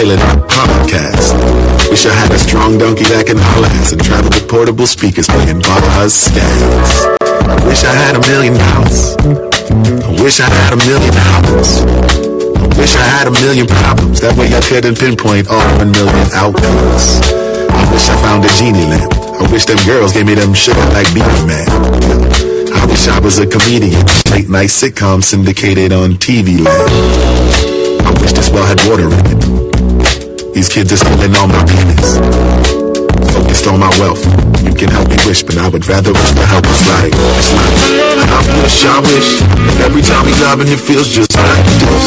I had a pilot on a podcast. Wish I had a strong donkey that can haul ass and travel with portable speakers playing bars scans. I wish I had a million dollars. I wish I had a million dollars. I wish I had a million problems. That way I couldn't pinpoint all a million outcomes. I wish I found a genie lamp. I wish them girls gave me them sugar like Beenie Man. I wish I was a comedian. Late night sitcom syndicated on TV land. I wish this well had water in it. These kids are stealing all my penis. Focused on my wealth. You can help me wish, but I would rather wish the help was like. It's like I wish, I wish. Every time we love it feels just like this.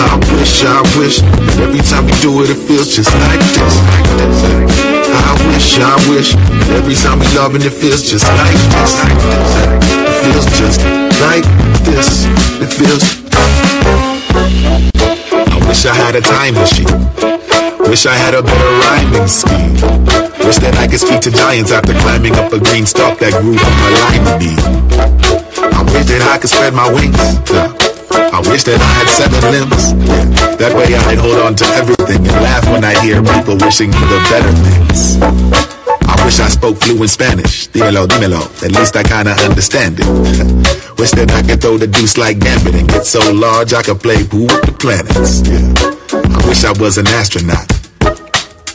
I wish, I wish. Every time we do it, it feels just like this. I wish, I wish. Every time we love it feels just like this. It feels just like this. It feels. Wish I had a time machine. Wish I had a better rhyming scheme. Wish that I could speak to giants after climbing up a green stalk that grew on my lima bean. I wish that I could spread my wings. I wish that I had seven limbs. That way I'd hold on to everything and laugh when I hear people wishing for the better things. I wish I spoke fluent Spanish. Dímelo, dímelo. At least I kinda understand it. wish that I could throw the deuce like Gambit and get so large I could play Who with the planets. Yeah. I wish I was an astronaut.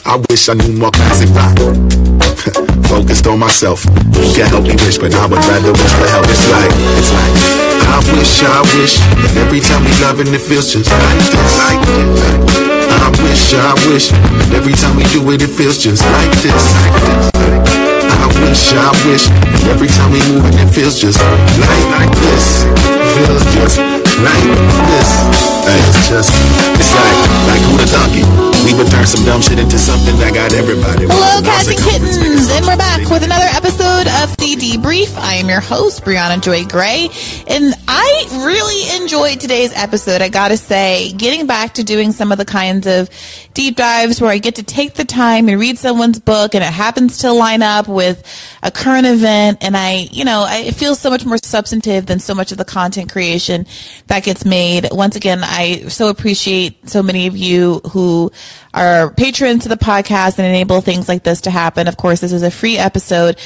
I wish I knew more classic rock. Focused on myself. You can't help me wish, but I would rather wish for help. It's like, it's like, I wish, I wish that every time we love and it feels just like this. Like. I wish, I wish that every time we do it, it feels just like this. Like this. I wish, I wish that every time we move it, feels just like, this. Feels just like this. It's just, it's like, like who the donkey. We would turn some dumb shit into something that got everybody. Hello, cats and kittens, and we're back with another episode of the Debrief. I am your host, Briahna Joy Gray, and I really enjoyed today's episode. I gotta say, getting back to doing some of the kinds of deep dives where I get to take the time and read someone's book, and it happens to line up with a current event, and I, you know, I, it feels so much more substantive than so much of the content creation that gets made. Once again, I so appreciate so many of you who are patrons to the podcast and enable things like this to happen. Of course, this is a free episode.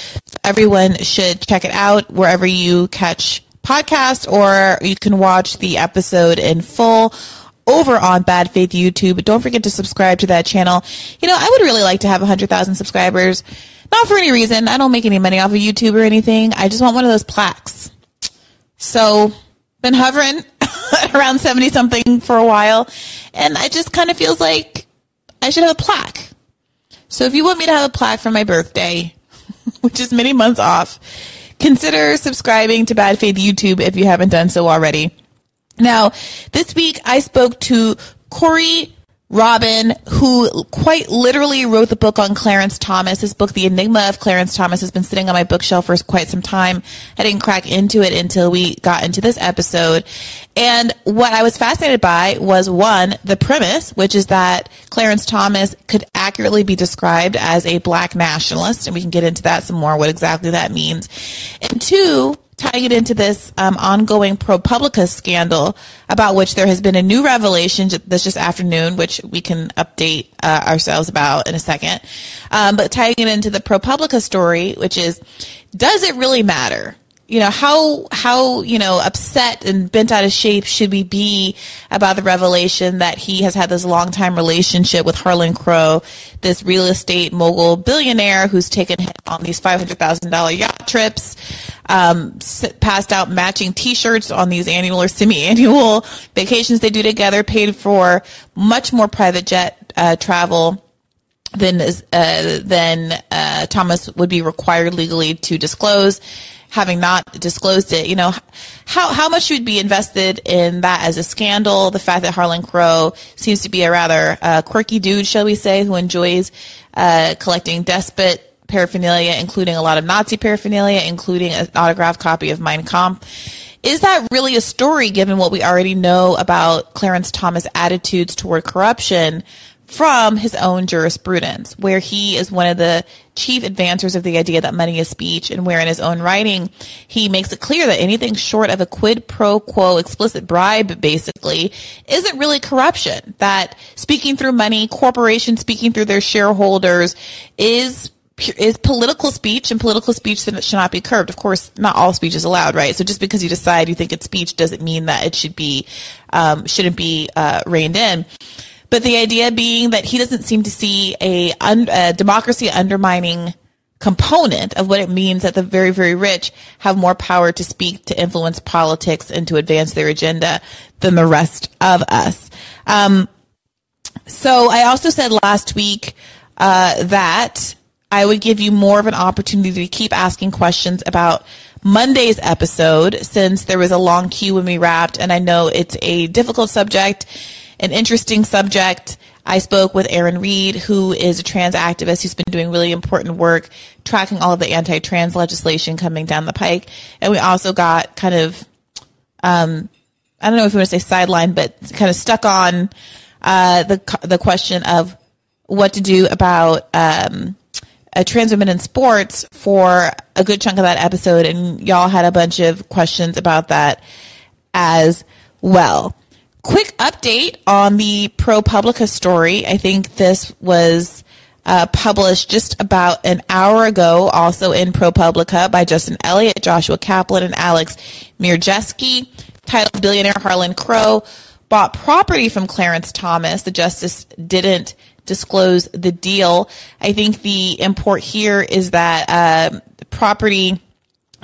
Everyone should check it out wherever you catch podcasts or you can watch the episode in full over on Bad Faith YouTube. Don't forget to subscribe to that channel. You know, I would really like to have 100,000 subscribers. Not for any reason. I don't make any money off of YouTube or anything. I just want one of those plaques. So, been hovering around 70 something for a while. And I just kind of feels like I should have a plaque. So if you want me to have a plaque for my birthday, which is many months off, consider subscribing to Bad Faith YouTube if you haven't done so already. Now, this week I spoke to Corey Robin, who quite literally wrote the book on Clarence Thomas. His book, The Enigma of Clarence Thomas, has been sitting on my bookshelf for quite some time. I didn't crack into it until we got into this episode. And what I was fascinated by was one, the premise, which is that Clarence Thomas could accurately be described as a black nationalist. And we can get into that some more, what exactly that means. And two, tying it into this um, ongoing ProPublica scandal, about which there has been a new revelation this just afternoon, which we can update uh, ourselves about in a second. Um, but tying it into the ProPublica story, which is, does it really matter? you know how how you know upset and bent out of shape should we be about the revelation that he has had this long time relationship with Harlan Crow, this real estate mogul billionaire who's taken him on these five hundred thousand dollar yacht trips, um, passed out matching T-shirts on these annual or semi-annual vacations they do together, paid for much more private jet uh, travel than uh, than uh, Thomas would be required legally to disclose. Having not disclosed it, you know, how, how much you'd be invested in that as a scandal, the fact that Harlan Crow seems to be a rather uh, quirky dude, shall we say, who enjoys uh, collecting despot paraphernalia, including a lot of Nazi paraphernalia, including an autographed copy of Mein Kampf. Is that really a story given what we already know about Clarence Thomas' attitudes toward corruption from his own jurisprudence, where he is one of the chief advancers of the idea that money is speech, and where in his own writing he makes it clear that anything short of a quid pro quo explicit bribe, basically, isn't really corruption. That speaking through money, corporations speaking through their shareholders, is is political speech and political speech should not be curbed. Of course, not all speech is allowed, right? So just because you decide you think it's speech doesn't mean that it should be, um, shouldn't be uh, reined in. But the idea being that he doesn't seem to see a, un- a democracy undermining component of what it means that the very, very rich have more power to speak, to influence politics, and to advance their agenda than the rest of us. Um, so I also said last week uh, that I would give you more of an opportunity to keep asking questions about Monday's episode since there was a long queue when we wrapped, and I know it's a difficult subject, an interesting subject. I spoke with Aaron Reed, who is a trans activist who's been doing really important work tracking all of the anti-trans legislation coming down the pike. And we also got kind of, um, I don't know if you want to say sideline, but kind of stuck on uh, the the question of what to do about um, uh, trans women in sports for a good chunk of that episode, and y'all had a bunch of questions about that as well. Quick update on the ProPublica story. I think this was uh, published just about an hour ago, also in ProPublica by Justin Elliott, Joshua Kaplan, and Alex Mierjeski. Titled Billionaire Harlan Crow bought property from Clarence Thomas. The justice didn't disclose the deal. I think the import here is that uh, property,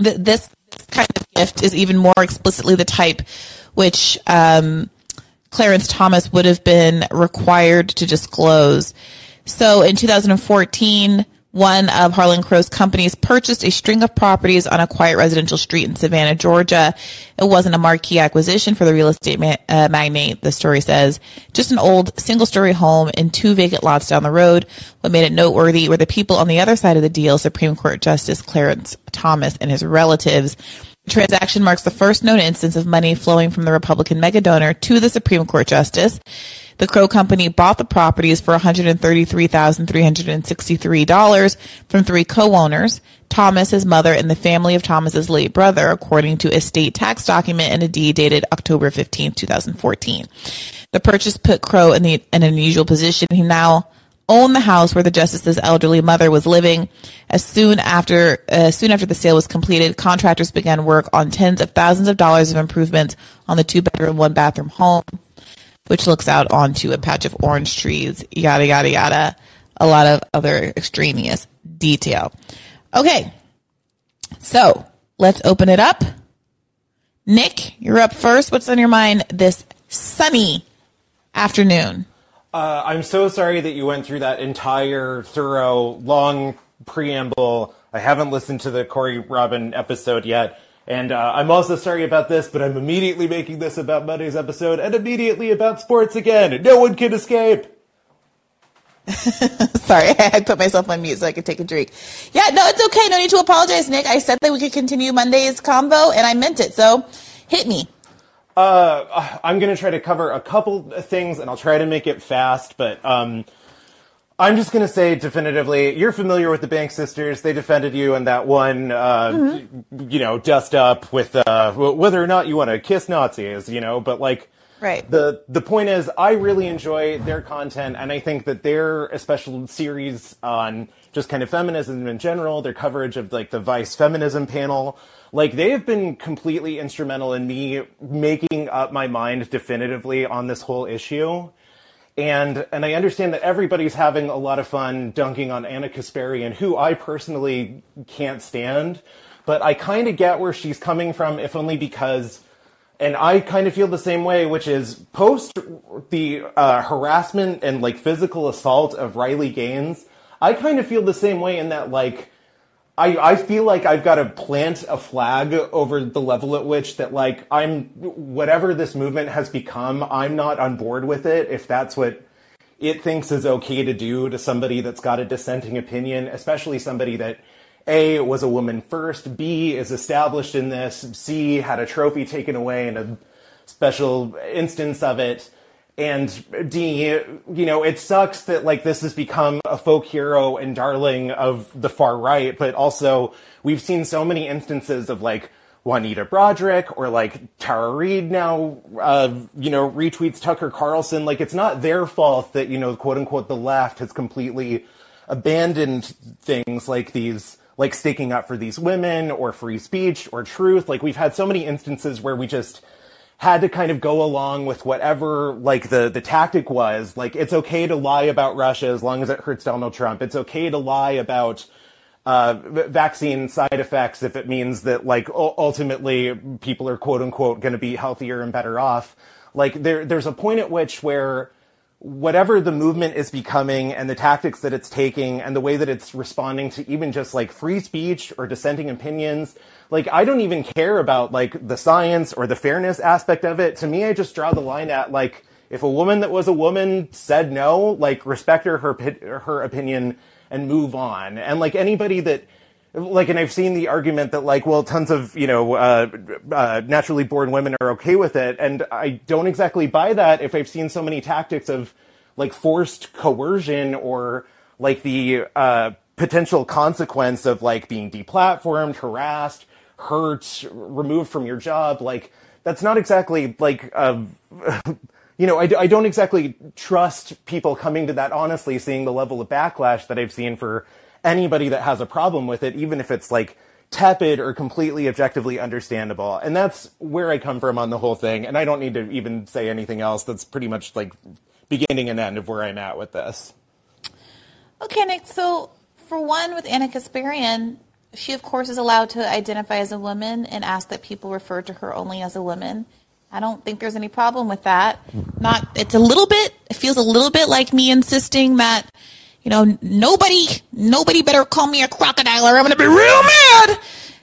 th- this kind of gift is even more explicitly the type which um, Clarence Thomas would have been required to disclose. So in 2014, one of Harlan Crow's companies purchased a string of properties on a quiet residential street in Savannah, Georgia. It wasn't a marquee acquisition for the real estate ma- uh, magnate, the story says. Just an old single story home and two vacant lots down the road. What made it noteworthy were the people on the other side of the deal, Supreme Court Justice Clarence Thomas and his relatives. The transaction marks the first known instance of money flowing from the Republican megadonor to the Supreme Court Justice. The Crow Company bought the properties for $133,363 from three co-owners, Thomas, his mother, and the family of Thomas's late brother, according to a state tax document and a deed dated October 15, 2014. The purchase put Crow in, the, in an unusual position. He now owned the house where the justice's elderly mother was living. As soon after, uh, soon after the sale was completed, contractors began work on tens of thousands of dollars of improvements on the two bedroom, one bathroom home which looks out onto a patch of orange trees, yada, yada, yada. A lot of other extraneous detail. Okay. So let's open it up. Nick, you're up first. What's on your mind this sunny afternoon? Uh, I'm so sorry that you went through that entire thorough, long preamble. I haven't listened to the Corey Robin episode yet. And uh, I'm also sorry about this, but I'm immediately making this about Monday's episode and immediately about sports again. No one can escape. sorry, I put myself on mute so I could take a drink. Yeah, no, it's okay. No need to apologize, Nick. I said that we could continue Monday's combo, and I meant it. So hit me. Uh, I'm going to try to cover a couple things, and I'll try to make it fast, but. Um, I'm just going to say definitively, you're familiar with the Bank sisters. They defended you in that one, uh, mm-hmm. you know, dust up with uh, whether or not you want to kiss Nazis, you know. But like, right. The the point is, I really enjoy their content, and I think that their special series on just kind of feminism in general, their coverage of like the Vice feminism panel, like they have been completely instrumental in me making up my mind definitively on this whole issue. And and I understand that everybody's having a lot of fun dunking on Ana Kasparian, who I personally can't stand, but I kind of get where she's coming from, if only because, and I kind of feel the same way, which is post the uh, harassment and like physical assault of Riley Gaines, I kind of feel the same way in that like I, I feel like I've got to plant a flag over the level at which that like I'm whatever this movement has become, I'm not on board with it if that's what it thinks is okay to do to somebody that's got a dissenting opinion, especially somebody that A was a woman first, B is established in this, C had a trophy taken away in a special instance of it. And D, you know, it sucks that like this has become a folk hero and darling of the far right, but also we've seen so many instances of like Juanita Broaddrick or like Tara Reade now, uh, you know, retweets Tucker Carlson. Like it's not their fault that, you know, quote unquote, the left has completely abandoned things like these, like sticking up for these women or free speech or truth. Like we've had so many instances where we just, had to kind of go along with whatever like the the tactic was like it's okay to lie about Russia as long as it hurts Donald Trump. It's okay to lie about uh, vaccine side effects if it means that like ultimately people are quote unquote going to be healthier and better off. Like there there's a point at which where whatever the movement is becoming and the tactics that it's taking and the way that it's responding to even just like free speech or dissenting opinions like I don't even care about like the science or the fairness aspect of it. To me, I just draw the line at like if a woman that was a woman said no, like respect her her her opinion and move on. And like anybody that like, and I've seen the argument that like, well, tons of you know uh, uh, naturally born women are okay with it, and I don't exactly buy that. If I've seen so many tactics of like forced coercion or like the uh, potential consequence of like being deplatformed, harassed, hurt, removed from your job, like that's not exactly like uh, you know, I, I don't exactly trust people coming to that honestly, seeing the level of backlash that I've seen for anybody that has a problem with it, even if it's like tepid or completely objectively understandable. And that's where I come from on the whole thing. And I don't need to even say anything else. That's pretty much like beginning and end of where I'm at with this. Okay, Nick. So for one, with Ana Kasparian, she, of course, is allowed to identify as a woman and ask that people refer to her only as a woman. I don't think there's any problem with that. Not, it's a little bit, it feels a little bit like me insisting that, you know, nobody, nobody better call me a crocodile or I'm going to be real mad.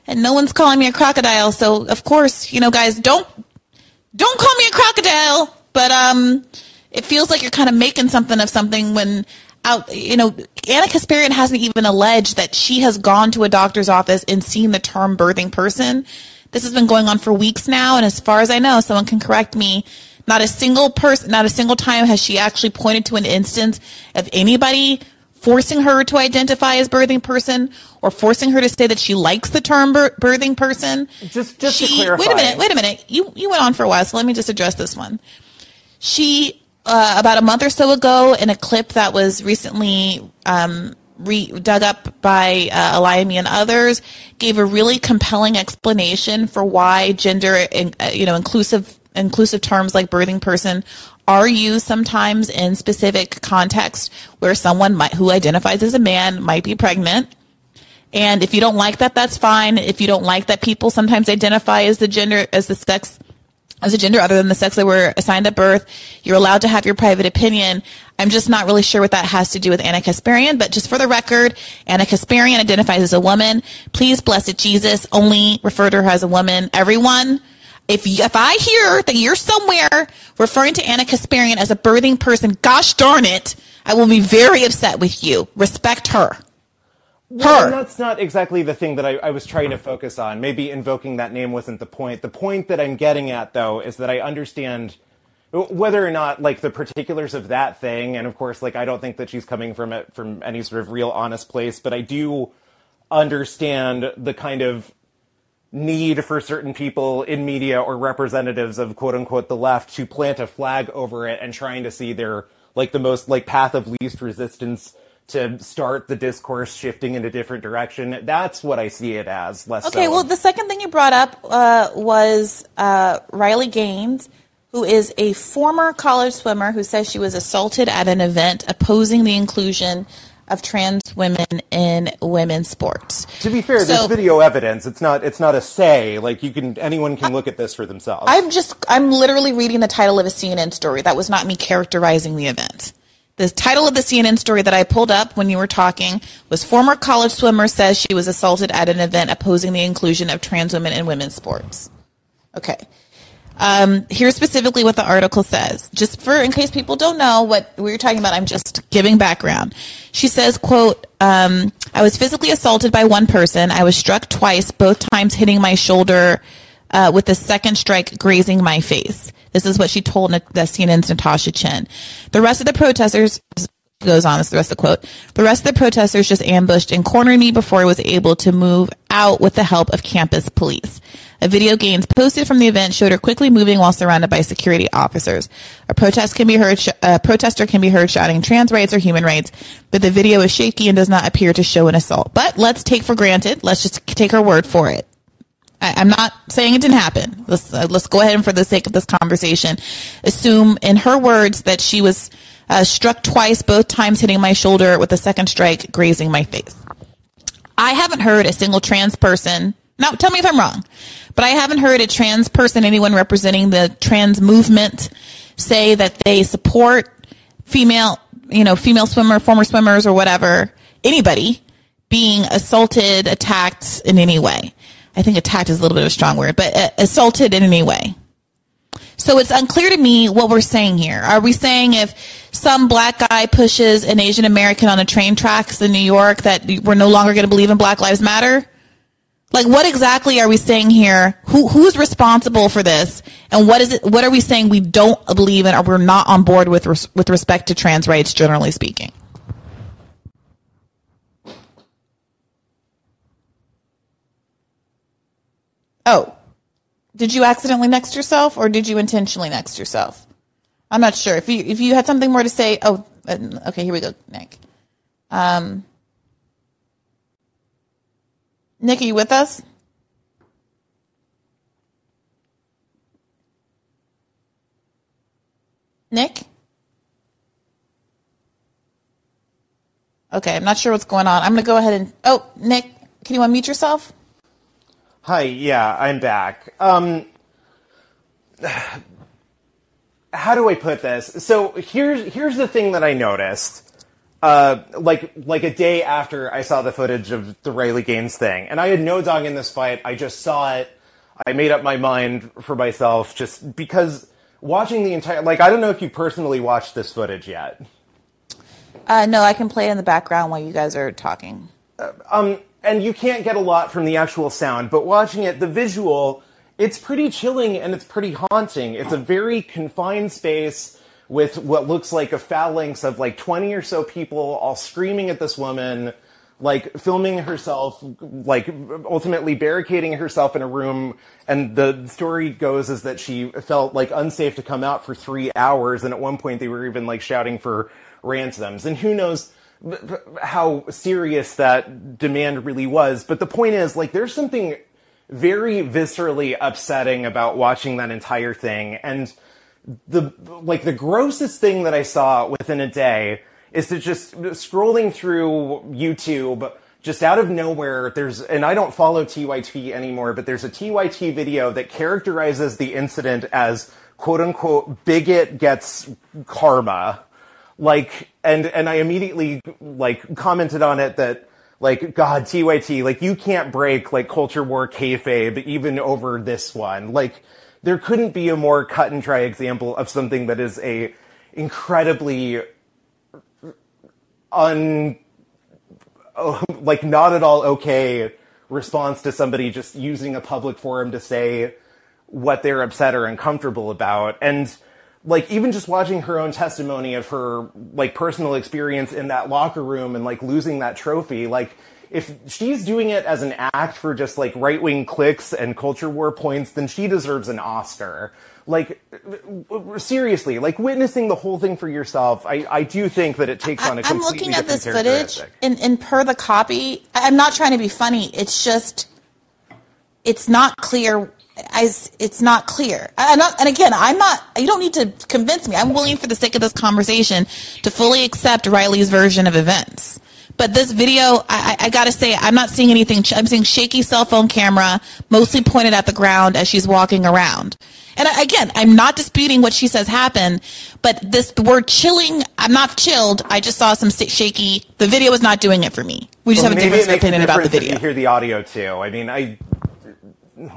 And no one's calling me a crocodile. So, of course, you know, guys, don't, don't call me a crocodile. But, um, it feels like you're kind of making something of something when out, you know, Ana Kasparian hasn't even alleged that she has gone to a doctor's office and seen the term birthing person. This has been going on for weeks now, and as far as I know, someone can correct me. Not a single person, not a single time has she actually pointed to an instance of anybody forcing her to identify as birthing person or forcing her to say that she likes the term birthing person. Just, just she, to clarify. Wait a minute, wait a minute. You, you went on for a while, so let me just address this one. She uh, about a month or so ago in a clip that was recently um, re- dug up by uh, Olayemi and others, gave a really compelling explanation for why gender, in, uh, you know, inclusive inclusive terms like birthing person are used sometimes in specific context where someone might, who identifies as a man might be pregnant. And if you don't like that, that's fine. If you don't like that people sometimes identify as the gender, as the sex as a gender other than the sex they were assigned at birth. You're allowed to have your private opinion. I'm just not really sure what that has to do with Ana Kasparian, but just for the record, Ana Kasparian identifies as a woman. Please, blessed Jesus, only refer to her as a woman. Everyone, if if I hear that you're somewhere referring to Ana Kasparian as a birthing person, gosh darn it, I will be very upset with you. Respect her. Well, that's not exactly the thing that I, I, was trying to focus on. Maybe invoking that name wasn't the point. The point that I'm getting at, though, is that I understand whether or not like the particulars of that thing, and of course, like I don't think that she's coming from it from any sort of real honest place, but I do understand the kind of need for certain people in media or representatives of quote unquote the left to plant a flag over it and trying to see their like the most like path of least resistance to start the discourse shifting in a different direction. That's what I see it as. Less okay. So. Well, the second thing you brought up uh, was uh, Riley Gaines, who is a former college swimmer who says she was assaulted at an event opposing the inclusion of trans women in women's sports. To be fair, so, there's video evidence. It's not it's not a say. Like you can anyone can look at this for themselves. I'm just I'm literally reading the title of a CNN story. That was not me characterizing the event. The title of the CNN story that I pulled up when you were talking was Former College Swimmer Says She Was Assaulted at an Event Opposing the Inclusion of Trans Women in Women's Sports. Okay. Um, here's specifically what the article says. Just for, in case people don't know what we are talking about, I'm just giving background. She says, quote, um, I was physically assaulted by one person. I was struck twice, both times hitting my shoulder uh, with the second strike grazing my face. This is what she told the CNN's Natasha Chen. The rest of the protesters goes on. This is the rest of the quote. The rest of the protesters just ambushed and cornered me before I was able to move out with the help of campus police. A video Gaines posted from the event showed her quickly moving while surrounded by security officers. A protest can be heard, sh- a protester can be heard shouting trans rights or human rights, but the video is shaky and does not appear to show an assault. But let's take for granted. Let's just take her word for it. I, am not saying it didn't happen. Let's uh, let's go ahead and for the sake of this conversation, assume in her words that she was uh, struck twice, both times hitting my shoulder with the second strike grazing my face. I haven't heard a single trans person. Now, tell me if I'm wrong, but I haven't heard a trans person, anyone representing the trans movement, say that they support female, you know, female swimmer, former swimmers, or whatever, anybody being assaulted, attacked in any way. I think attacked is a little bit of a strong word, but uh, assaulted in any way. So it's unclear to me what we're saying here. Are we saying if some black guy pushes an Asian American on the train tracks in New York that we're no longer going to believe in Black Lives Matter? Like what exactly are we saying here? Who who's responsible for this? And what is it what are we saying we don't believe in or we're not on board with res, with respect to trans rights generally speaking? Oh, did you accidentally next yourself or did you intentionally next yourself? I'm not sure. If you if you had something more to say, oh, uh, okay, here we go, Nick. Um, Nick, are you with us? Nick? Okay, I'm not sure what's going on. I'm going to go ahead and. Oh, Nick, can you unmute yourself? Hi, yeah, I'm back. Um, how do I put this? So here's here's the thing that I noticed. Uh, like like a day after I saw the footage of the Riley Gaines thing, and I had no dog in this fight. I just saw it. I made up my mind for myself just because watching the entire like I don't know if you personally watched this footage yet. Uh, no, I can play it in the background while you guys are talking. Uh, um, and you can't get a lot from the actual sound, but watching it, the visual, it's pretty chilling and it's pretty haunting. It's a very confined space with what looks like a phalanx of like 20 or so people all screaming at this woman, like filming herself, like ultimately barricading herself in a room. And the story goes is that she felt like unsafe to come out for three hours. And at one point they were even like shouting for ransoms. And who knows, how serious that demand really was. But the point is, like, there's something very viscerally upsetting about watching that entire thing. And the, like, the grossest thing that I saw within a day is to just scrolling through YouTube, just out of nowhere, there's, and I don't follow TYT anymore, but there's a TYT video that characterizes the incident as quote unquote bigot gets karma like and and I immediately like commented on it that like God TYT like you can't break like culture war kayfabe even over this one. Like there couldn't be a more cut and dry example of something that is a incredibly un like not at all okay response to somebody just using a public forum to say what they're upset or uncomfortable about. And like even just watching her own testimony of her like personal experience in that locker room and like losing that trophy like if she's doing it as an act for just like right wing clicks and culture war points then she deserves an oscar. Like seriously like witnessing the whole thing for yourself i, I do think that it takes on a i'm looking at this footage and, and per the copy. I'm not trying to be funny. It's just it's not clear as it's not clear. Not, and again, I'm not. You don't need to convince me. I'm willing, for the sake of this conversation, to fully accept Riley's version of events. But this video, I, I got to say, I'm not seeing anything. I'm seeing shaky cell phone camera, mostly pointed at the ground as she's walking around. And again, I'm not disputing what she says happened, but this the word chilling, I'm not chilled. I just saw some shaky. The video is not doing it for me. We just well, have a different opinion about the video. You hear the audio too. I mean, I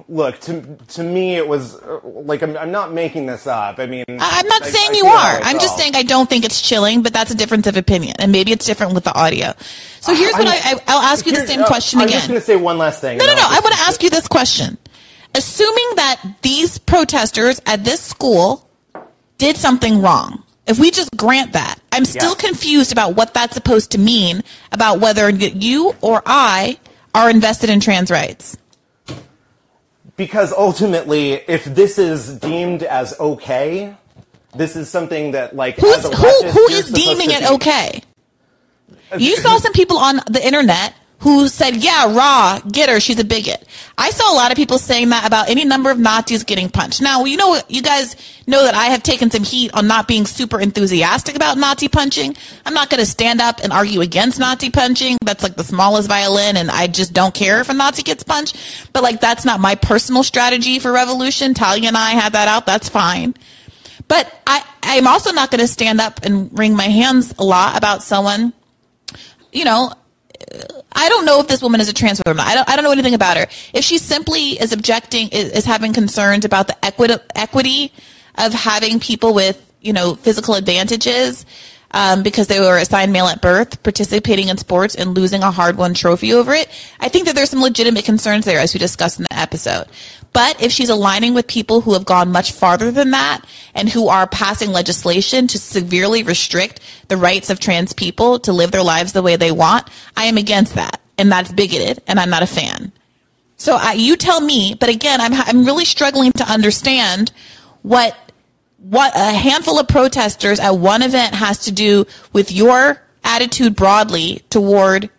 look to to me it was uh, like I'm, I'm not making this up. I mean i'm not I, saying I you are. i'm just saying i don't think it's chilling but that's a difference of opinion and maybe it's different with the audio. So here's what I, I will ask you the same oh, question I'm again. i'm just going to say one last thing no no no i want to ask you this question. Assuming that these protesters at this school did something wrong, if we just grant that, I'm still Yeah. confused about what that's supposed to mean about whether you or I are invested in trans rights. Because ultimately, if this is deemed as okay, this is something that like Who's, leftist, who you're is deeming it okay? You saw some people on the internet who said, "Yeah, raw, get her. She's a bigot." I saw a lot of people saying that about any number of Nazis getting punched. Now, you know, you guys know that I have taken some heat on not being super enthusiastic about Nazi punching. I'm not going to stand up and argue against Nazi punching. That's like the smallest violin, and I just don't care if a Nazi gets punched. But like, that's not my personal strategy for revolution. Talia and I had that out. That's fine. But I, I'm also not going to stand up and wring my hands a lot about someone you know, I don't know if this woman is a trans woman. I don't, I don't know anything about her. If she simply is objecting, is, is having concerns about the equity, equity of having people with, you know, physical advantages, um, because they were assigned male at birth, participating in sports and losing a hard-won trophy over it. I think that there's some legitimate concerns there, as we discussed in the episode. But if she's aligning with people who have gone much farther than that and who are passing legislation to severely restrict the rights of trans people to live their lives the way they want, I am against that. And that's bigoted, and I'm not a fan. So I, you tell me, but again, I'm, I'm really struggling to understand what what a handful of protesters at one event has to do with your attitude broadly toward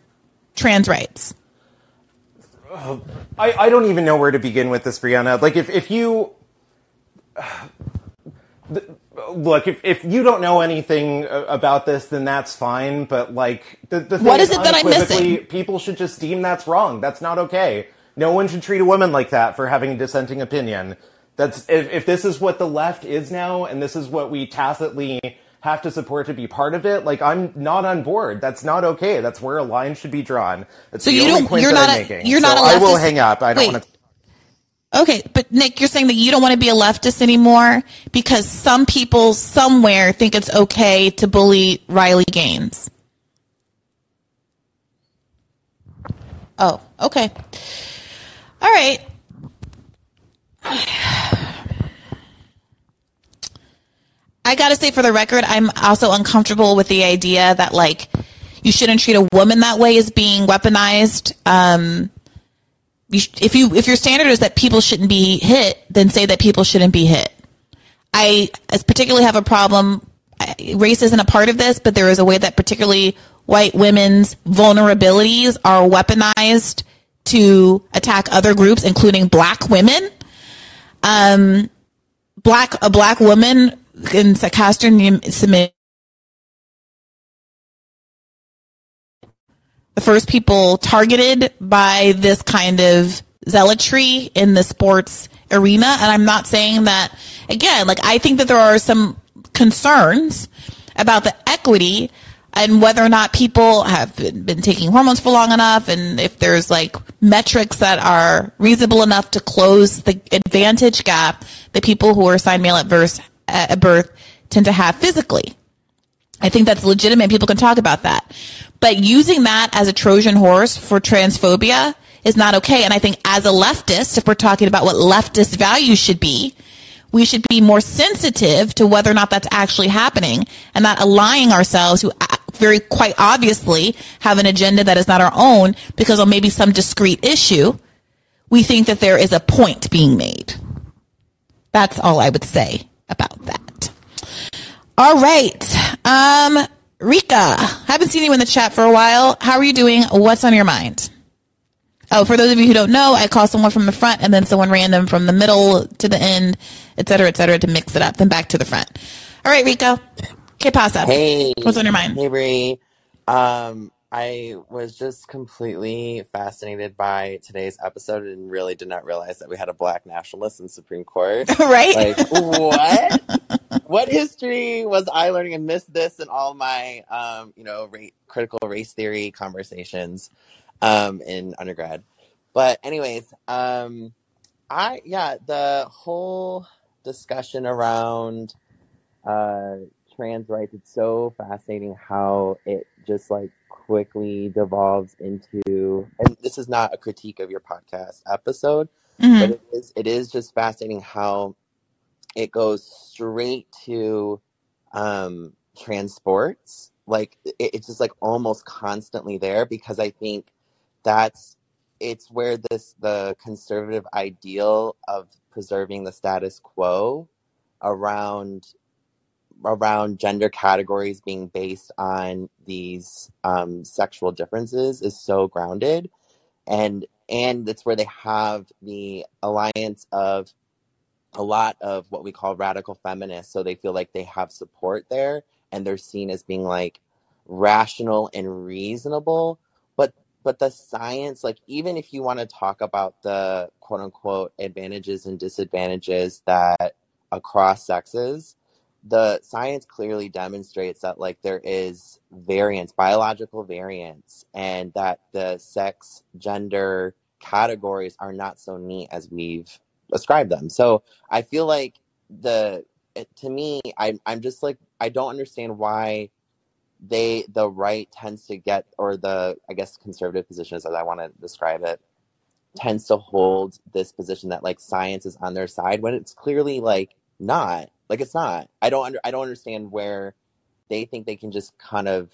trans rights. I, I don't even know where to begin with this, Briahna. Like, if, if you. Look, if, if you don't know anything about this, then that's fine. But, like, the, the thing What is it that I'm unequivocally, missing? People should just deem that's wrong. That's not okay. No one should treat a woman like that for having a dissenting opinion. That's if, if this is what the left is now, and this is what we tacitly have to support to be part of it. Like I'm not on board. That's not okay. That's where a line should be drawn. That's So you don't- you're not a- making. you're not So a I will hang up. I don't Wait. want to. Okay, but Nick, you're saying that you don't want to be a leftist anymore because some people somewhere think it's okay to bully Riley Gaines. Oh, okay. All right. I got to say for the record, I'm also uncomfortable with the idea that like you shouldn't treat a woman that way as being weaponized. Um, you sh- if you if your standard is that people shouldn't be hit, then say that people shouldn't be hit. I particularly have a problem. Race isn't a part of this, but there is a way that particularly white women's vulnerabilities are weaponized to attack other groups, including black women. Um, black a black woman in Caster Semenya the first people targeted by this kind of zealotry in the sports arena. And I'm not saying that, again, like I think that there are some concerns about the equity and whether or not people have been, been taking hormones for long enough and if there's like metrics that are reasonable enough to close the advantage gap that people who are assigned male at birth, at birth tend to have physically. I think that's legitimate. People can talk about that. But using that as a Trojan horse for transphobia is not okay. And I think as a leftist, if we're talking about what leftist values should be, we should be more sensitive to whether or not that's actually happening and not allying ourselves who very quite obviously have an agenda that is not our own because on maybe some discrete issue, we think that there is a point being made. That's all I would say about that. All right. Um, Rika, haven't seen you in the chat for a while. How are you doing? What's on your mind? Oh, for those of you who don't know, I call someone from the front and then someone random from the middle to the end, et cetera, et cetera, to mix it up, then back to the front. All right, Rico. Que pasa? Hey, What's on your mind? Hey, Bree. Um, I was just completely fascinated by today's episode and really did not realize that we had a black nationalist in Supreme Court. right? Like, what? what history was I learning and missed this in all my, um, you know, ra- critical race theory conversations um, in undergrad? But, anyways, um, I, yeah, the whole discussion around uh, trans rights, it's so fascinating how it just like quickly devolves into, and this is not a critique of your podcast episode, Mhm. but it is it is just fascinating how it goes straight to um, trans sports. Like it, it's just like almost constantly there because I think that's it's where this the conservative ideal of preserving the status quo around around gender categories being based on these um, sexual differences is so grounded. And and it's where they have the alliance of a lot of what we call radical feminists. So they feel like they have support there and they're seen as being like rational and reasonable but the science like even if you want to talk about the quote unquote advantages and disadvantages that across sexes the science clearly demonstrates that like there is variance biological variance and that the sex gender categories are not so neat as we've ascribed them. So i feel like the eh, to me I, i'm just like i don't understand why they the right tends to get or the i guess conservative position as i want to describe it tends to hold this position that like science is on their side when it's clearly like not like it's not. I don't under, i don't understand where they think they can just kind of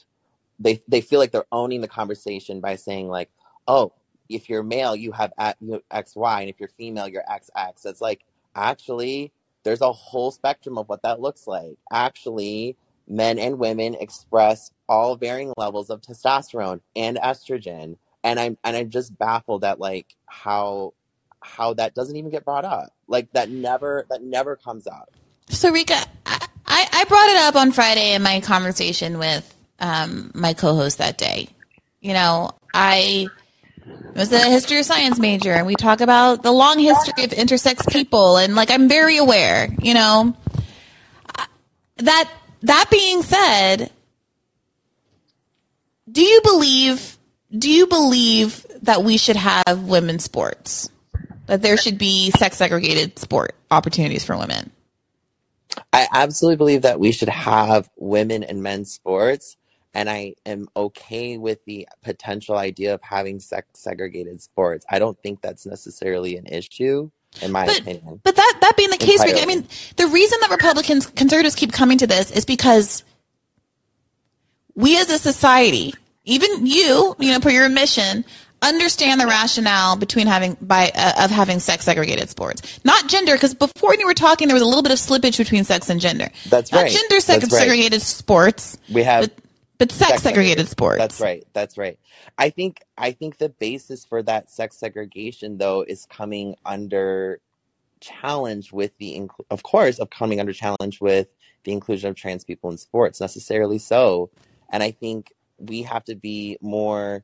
they they feel like they're owning the conversation by saying like oh if you're male you have at have xy and if you're female you're x x. It's like actually there's a whole spectrum of what that looks like. Actually men and women express all varying levels of testosterone and estrogen and i'm and i'm just baffled at like how how that doesn't even get brought up like that never that never comes up So Rika, I, I brought it up on Friday in my conversation with um, my co-host that day. You know, I was a history of science major, and we talk about the long history of intersex people, and like I'm very aware. You know, that that being said, do you believe? Do you believe that we should have women's sports? That there should be sex segregated sport opportunities for women? I absolutely believe that we should have women and men's sports, and I am okay with the potential idea of having sex segregated sports. I don't think that's necessarily an issue, in my But opinion, but that that being the case, I mean, the reason that Republicans conservatives keep coming to this is because we as a society, even you, you know, per your admission, understand the rationale between having by uh, of having sex segregated sports, not gender. Because before you were talking, there was a little bit of slippage between sex and gender. That's not right. gender sex right. segregated sports, we have but sex segregated sports. That's right. That's right. I think I think the basis for that sex segregation though is coming under challenge with the inc- of course of coming under challenge with the inclusion of trans people in sports necessarily so and I think we have to be more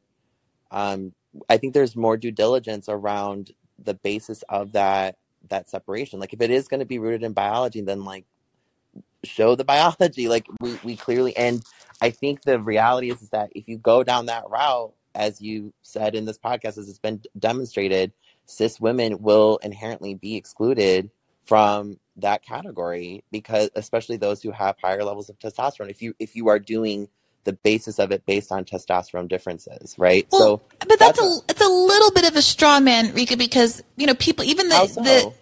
um I think there's more due diligence around the basis of that that separation like if it is going to be rooted in biology then like show the biology like we, we clearly and i think the reality is, is that if you go down that route as you said in this podcast as it's been demonstrated cis women will inherently be excluded from that category because especially those who have higher levels of testosterone if you if you are doing the basis of it based on testosterone differences right Well, so but that's, that's a it's a little bit of a straw man, Rika, because you know people even the so? the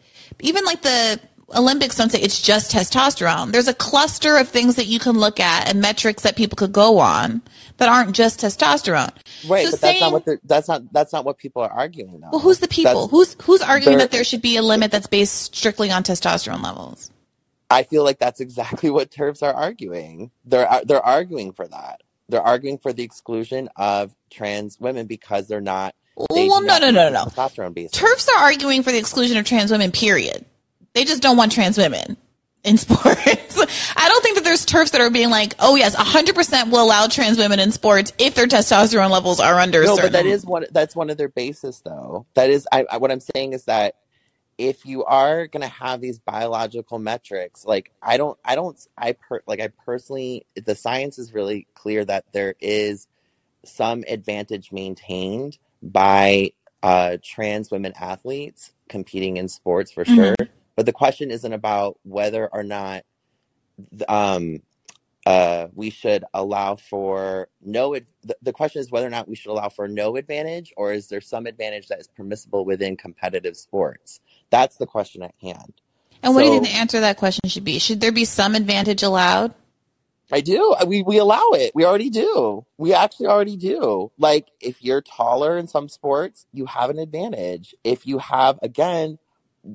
even like the Olympics don't say it's just testosterone. There's a cluster of things that you can look at and metrics that people could go on that aren't just testosterone. right So but that's not what that's not that's not what people are arguing though well, who's the people? that's Who's who's arguing that there should be a limit that's based strictly on testosterone levels? I feel like that's exactly what TERFs are arguing. They're they're arguing for that. They're arguing for the exclusion of trans women because they're not Well, no, no, meet no, no. testosterone basis. TERFs are arguing for the exclusion of trans women. Period. They just don't want trans women in sports. I don't think that there's TERFs that are being like, oh yes, 100% will allow trans women in sports if their testosterone levels are under No, certain. but that is one that's one of their bases though. That is I, I what I'm saying is that if you are going to have these biological metrics like i don't i don't i per like i personally the science is really clear that there is some advantage maintained by uh trans women athletes competing in sports for Mhm. sure but the question isn't about whether or not um uh we should allow for no ad- the, the question is whether or not we should allow for no advantage or is there some advantage that is permissible within competitive sports that's the question at hand And what do you think the answer to that question should be? Should there be some advantage allowed? I do. Uh, We we allow it. We already do. We actually already do. Like if you're taller in some sports, you have an advantage. If you have again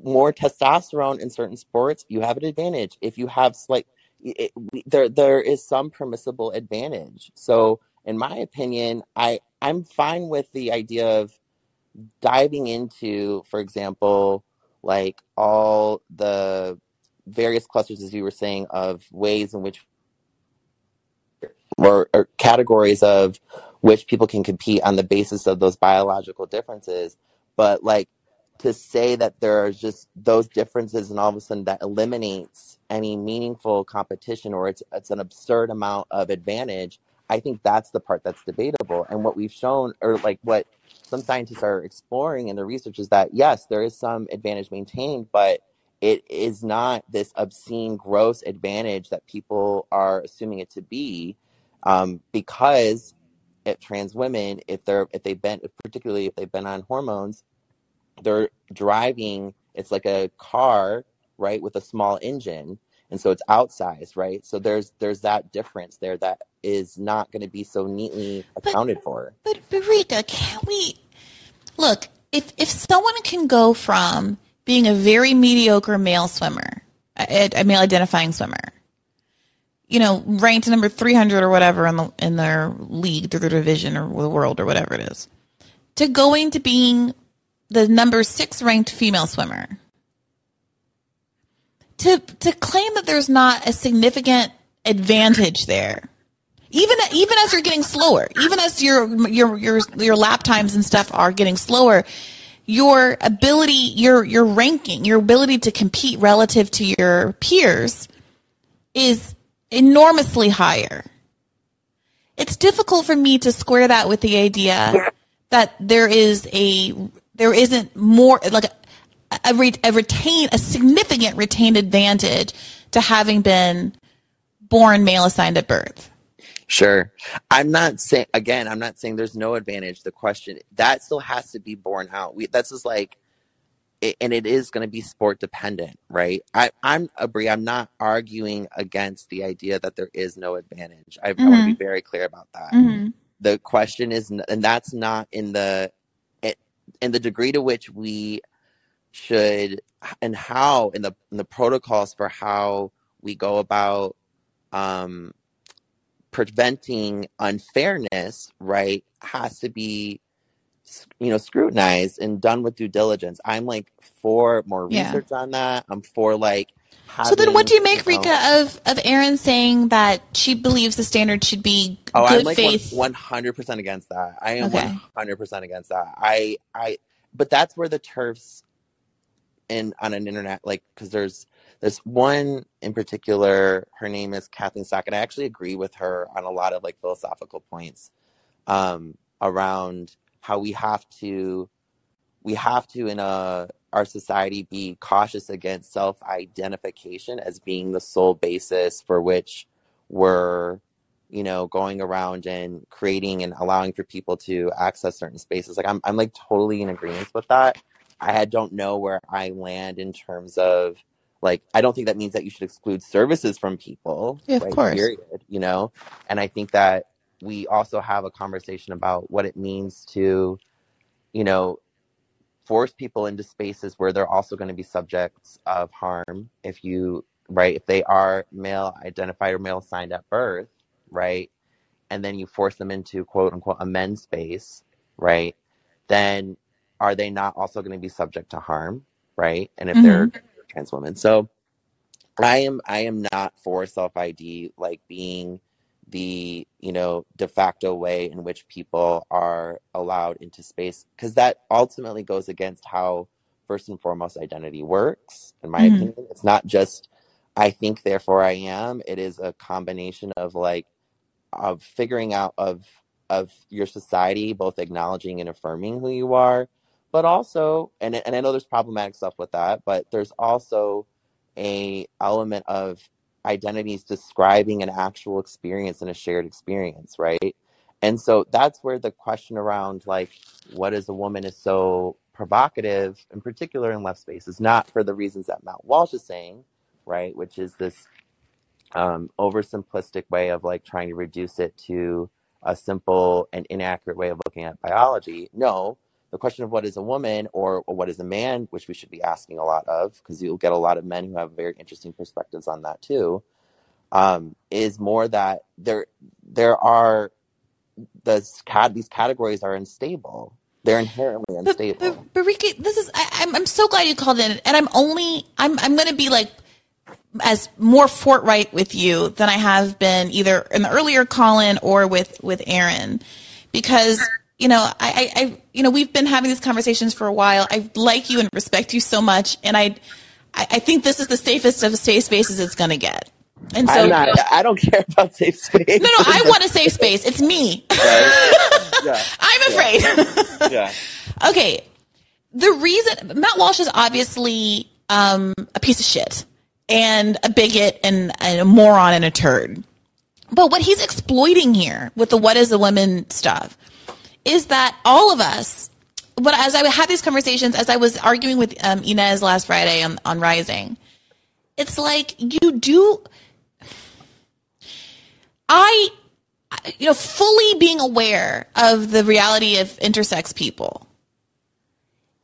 more testosterone in certain sports, you have an advantage. If you have slight it, we, there there is some permissible advantage. So in my opinion, I I'm fine with the idea of diving into, for example, like all the various clusters, as you were saying, of ways in which or, or categories of which people can compete on the basis of those biological differences. But like to say that there are just those differences and all of a sudden that eliminates any meaningful competition or it's it's an absurd amount of advantage, I think that's the part that's debatable. And what we've shown or like what some scientists are exploring in their research is that yes, there is some advantage maintained, but it is not this obscene gross advantage that people are assuming it to be um, because if trans women, if they're if they've been particularly if they've been on hormones, they're driving. It's like a car, right, with a small engine, and so it's outsized, right. So there's there's that difference there that is not going to be so neatly But accounted for. but but Rika, can we look if if someone can go from being a very mediocre male swimmer, a, a male identifying swimmer, you know, ranked number three hundred or whatever in the in their league, or their division or the world or whatever it is, to going to being the number six ranked female swimmer, to to claim that there's not a significant advantage there even even as you're getting slower, even as your your your your lap times and stuff are getting slower, your ability, your your ranking, your ability to compete relative to your peers is enormously higher. It's difficult for me to square that with the idea that there is a there isn't more like a, a, re- a retain a significant retained advantage to having been born male assigned at birth. Sure. I'm not saying again, I'm not saying there's no advantage. The question that still has to be borne out. We that's just like it, and it is going to be sport dependent, right? I, I'm Abri. I'm not arguing against the idea that there is no advantage. I, I want to be very clear about that. hmm The question is, and that's not in the in the degree to which we should and how in the in the protocols for how we go about um, preventing unfairness, right, has to be you know scrutinized and done with due diligence. I'm like for more Yeah. research on that. I'm for like So then, what do you make, know Rika, of of Erin saying that she believes the standard should be good faith? Oh, I'm like faith? one hundred percent against that. I am hundred percent against that. I I but that's where the TERFs in on an internet like because there's there's one in particular. Her name is Kathleen Stock, and I actually agree with her on a lot of like philosophical points um, around how we have to we have to in a our society be cautious against self identification as being the sole basis for which we're you know going around and creating and allowing for people to access certain spaces. Like i'm, I'm like totally in agreement with that. I don't know where i land in terms of like i don't think that means that you should exclude services from people Yeah, of right course. period you know? And i think that we also have a conversation about what it means to you know force people into spaces where they're also going to be subjects of harm if you right if they are male identified or male assigned at birth right and then you force them into quote unquote a men's space right then are they not also going to be subject to harm right and if they're hmm trans women? So i am i am not for self id like being the you know de facto way in which people are allowed into space because that ultimately goes against how first and foremost identity works in my hmm opinion. It's not just i think therefore i am. It is a combination of like of figuring out of of your society both acknowledging and affirming who you are but also and, and i know there's problematic stuff with that but there's also a element of identities describing an actual experience and a shared experience right and so that's where the question around like what is a woman is so provocative, in particular in left spaces, not for the reasons that Matt Walsh is saying, right? Which is this um, oversimplistic way of like trying to reduce it to a simple and inaccurate way of looking at biology. No, the question of what is a woman or, or what is a man, which we should be asking a lot of, because you'll get a lot of men who have very interesting perspectives on that too, um, is more that there there are the these categories are unstable. They're inherently unstable. But, but, but Ricky, this is I, I'm I'm so glad you called in, and I'm only I'm I'm going to be like as more forthright with you than I have been either in the earlier call-in or with with Aaron, because you know I, I you know we've been having these conversations for a while. I like you and respect you so much, and I I think this is the safest of safe spaces it's going to get. And so, not, I don't care about safe space. No, no, I want a safe space. It's me. yeah. I'm afraid. Yeah. yeah. Okay. The reason Matt Walsh is obviously um, a piece of shit and a bigot and, and a moron and a turd. But what he's exploiting here with the what is a woman stuff is that all of us, when as I had these conversations, as I was arguing with um, Inez last Friday on, on Rising, it's like you do. I, you know, fully being aware of the reality of intersex people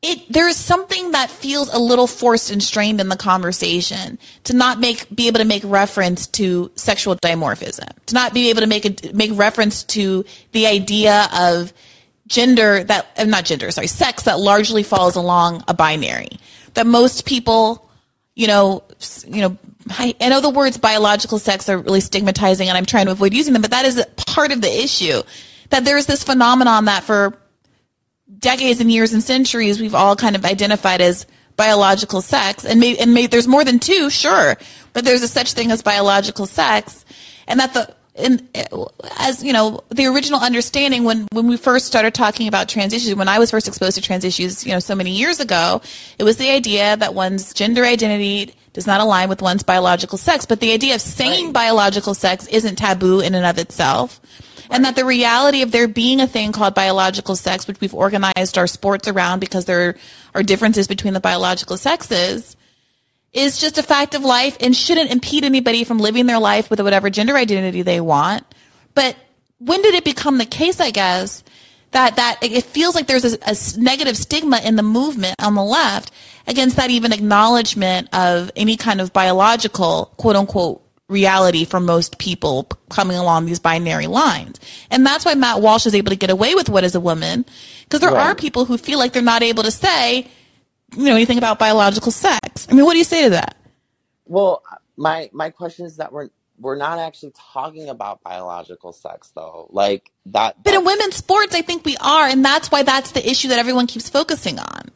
it there is something that feels a little forced and strained in the conversation to not make be able to make reference to sexual dimorphism to not be able to make a, make reference to the idea of gender that uh, not gender sorry sex that largely falls along a binary. That most people you know you know I, I know the words biological sex are really stigmatizing and I'm trying to avoid using them but that is part of the issue. That there's this phenomenon that for decades and years and centuries we've all kind of identified as biological sex and maybe and maybe there's more than two sure but there's a such thing as biological sex and that the in, uh, as you know the original understanding when when we first started talking about trans issues when i was first exposed to trans issues you know so many years ago it was the idea that one's gender identity does not align with one's biological sex but the idea of saying right. biological sex isn't taboo in and of itself and that the reality of there being a thing called biological sex, which we've organized our sports around because there are differences between the biological sexes, is just a fact of life and shouldn't impede anybody from living their life with whatever gender identity they want. But when did it become the case, I guess, that, that it feels like there's a, a negative stigma in the movement on the left against that even acknowledgement of any kind of biological, quote unquote, reality for most people coming along these binary lines. And that's why Matt Walsh is able to get away with what is a woman, because there right. are people who feel like they're not able to say, you know, anything about biological sex. I mean, what do you say to that? Well, my my question is that we're we're not actually talking about biological sex though. Like that But in women's sports I think we are, and that's why that's the issue that everyone keeps focusing on.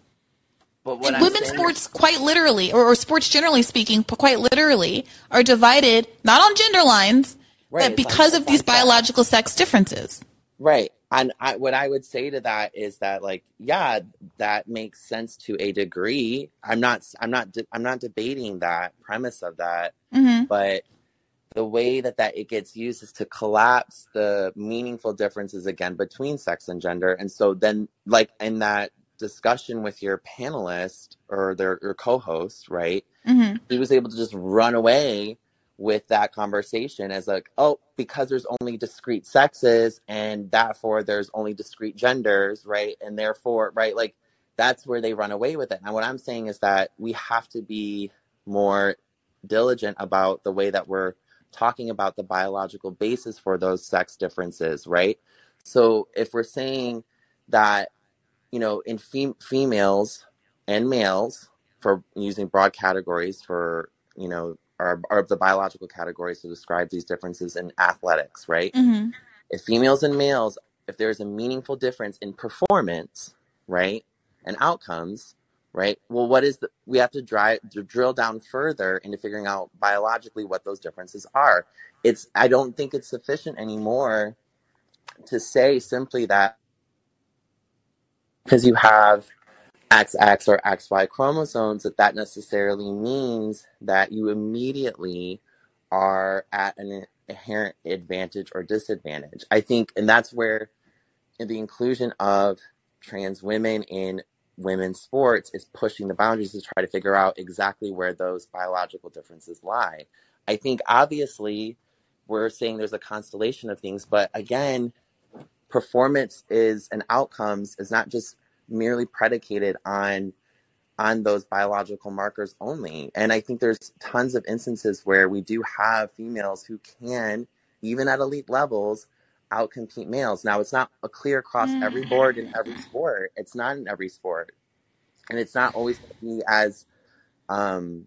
But and women's sports, quite literally, or, or, sports generally speaking, quite literally, are divided not on gender lines, right, but because of these biological sex differences. Right. And I, what I would say to that is that, like, yeah, that makes sense to a degree. I'm not, I'm not, I'm not debating that premise of that, mm-hmm. but the way that that it gets used is to collapse the meaningful differences again between sex and gender and so then like in that discussion with your panelist or their your co-host, right? Mm-hmm. He was able to just run away with that conversation as like, oh, because there's only discrete sexes and therefore there's only discrete genders, right? And therefore, right, like that's where they run away with it. And what I'm saying is that we have to be more diligent about the way that we're talking about the biological basis for those sex differences, right? So if we're saying that you know, in fem- females and males, for using broad categories for, you know, are, are the biological categories to describe these differences in athletics, right? Mm-hmm. If females and males, if there's a meaningful difference in performance, right, and outcomes, right? Well, what is the, we have to, drive, to drill down further into figuring out biologically what those differences are. It's, I don't think it's sufficient anymore to say simply that because you have XX or XY chromosomes, that that necessarily means that you immediately are at an inherent advantage or disadvantage. I think, and that's where the inclusion of trans women in women's sports is pushing the boundaries to try to figure out exactly where those biological differences lie. I think obviously we're saying there's a constellation of things, but again, performance is and outcomes is not just merely predicated on on those biological markers only. And I think there's tons of instances where we do have females who can, even at elite levels, outcompete males. Now, it's not a clear across every board in every sport. It's not in every sport. And it's not always going to be as, um,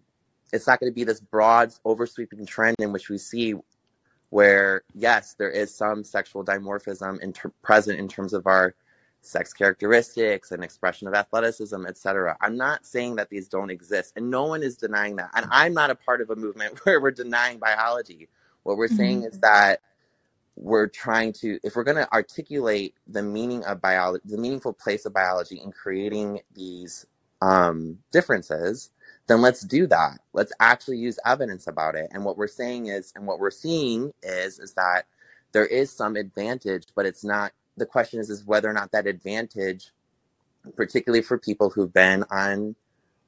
it's not going to be this broad, oversweeping trend in which we see where, yes, there is some sexual dimorphism in ter- present in terms of our sex characteristics and expression of athleticism, etc. I'm not saying that these don't exist, and no one is denying that. And I'm not a part of a movement where we're denying biology. What we're saying is that we're trying to, if we're going to articulate the meaning of biology, the meaningful place of biology in creating these um, differences, then let's do that. Let's actually use evidence about it. And what we're saying is, and what we're seeing is, is that there is some advantage, but it's not. The question is, is whether or not that advantage, particularly for people who've been on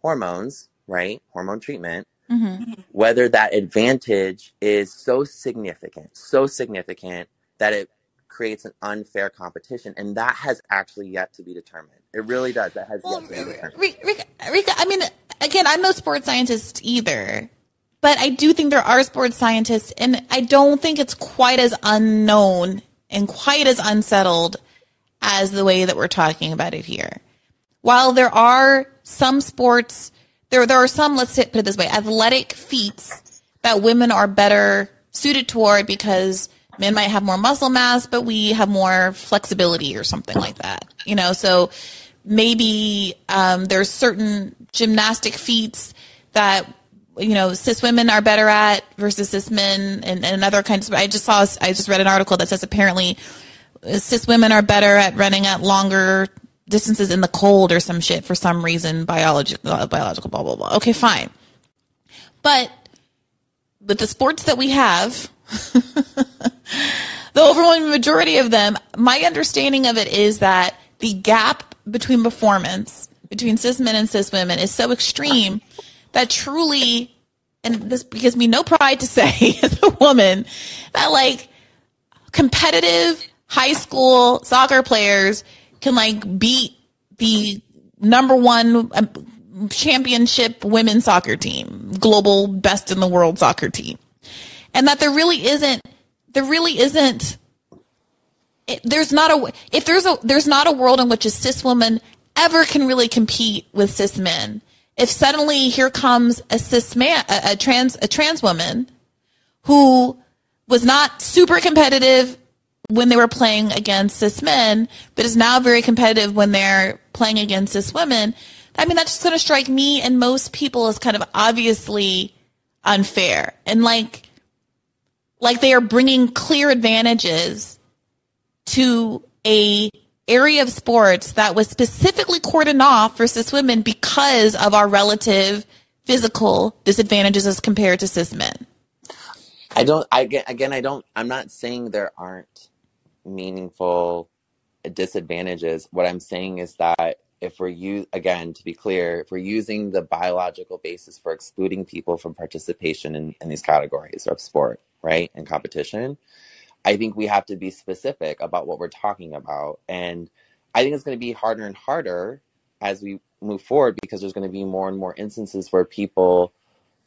hormones, right, hormone treatment, hmm whether that advantage is so significant, so significant that it creates an unfair competition, and that has actually yet to be determined. It really does. That has Well, yet to be determined. Rika, Rika, I mean, again, I'm no sports scientist either, but I do think there are sports scientists, and I don't think it's quite as unknown and quite as unsettled as the way that we're talking about it here. While there are some sports, there there are some, let's put it this way, athletic feats that women are better suited toward because men might have more muscle mass, but we have more flexibility or something like that. You know, so maybe um, there's certain gymnastic feats that you know cis women are better at versus cis men and, and other kinds of i just saw i just read an article that says apparently uh, cis women are better at running at longer distances in the cold or some shit for some reason biological uh, biological blah blah blah. Okay fine. But with the sports that we have the overwhelming majority of them, my understanding of it is that the gap between performance between cis men and cis women is so extreme that truly, and this gives me no pride to say as a woman, that like competitive high school soccer players can like beat the number one um, championship women's soccer team, global best in the world soccer team. And that there really isn't there really isn't it, there's not a if there's a there's not a world in which a cis woman ever can really compete with cis men if suddenly here comes a cis man a, a trans a trans woman who was not super competitive when they were playing against cis men but is now very competitive when they're playing against cis women i mean that's just going to strike me and most people as kind of obviously unfair. And like like they are bringing clear advantages to a area of sports that was specifically cordoned off for cis women because of our relative physical disadvantages as compared to cis men. I don't. I again, I don't. I'm not saying there aren't meaningful disadvantages. What I'm saying is that if we're use again to be clear, if we're using the biological basis for excluding people from participation in, in these categories of sport, right, and competition, I think we have to be specific about what we're talking about. And I think it's going to be harder and harder as we move forward because there's going to be more and more instances where people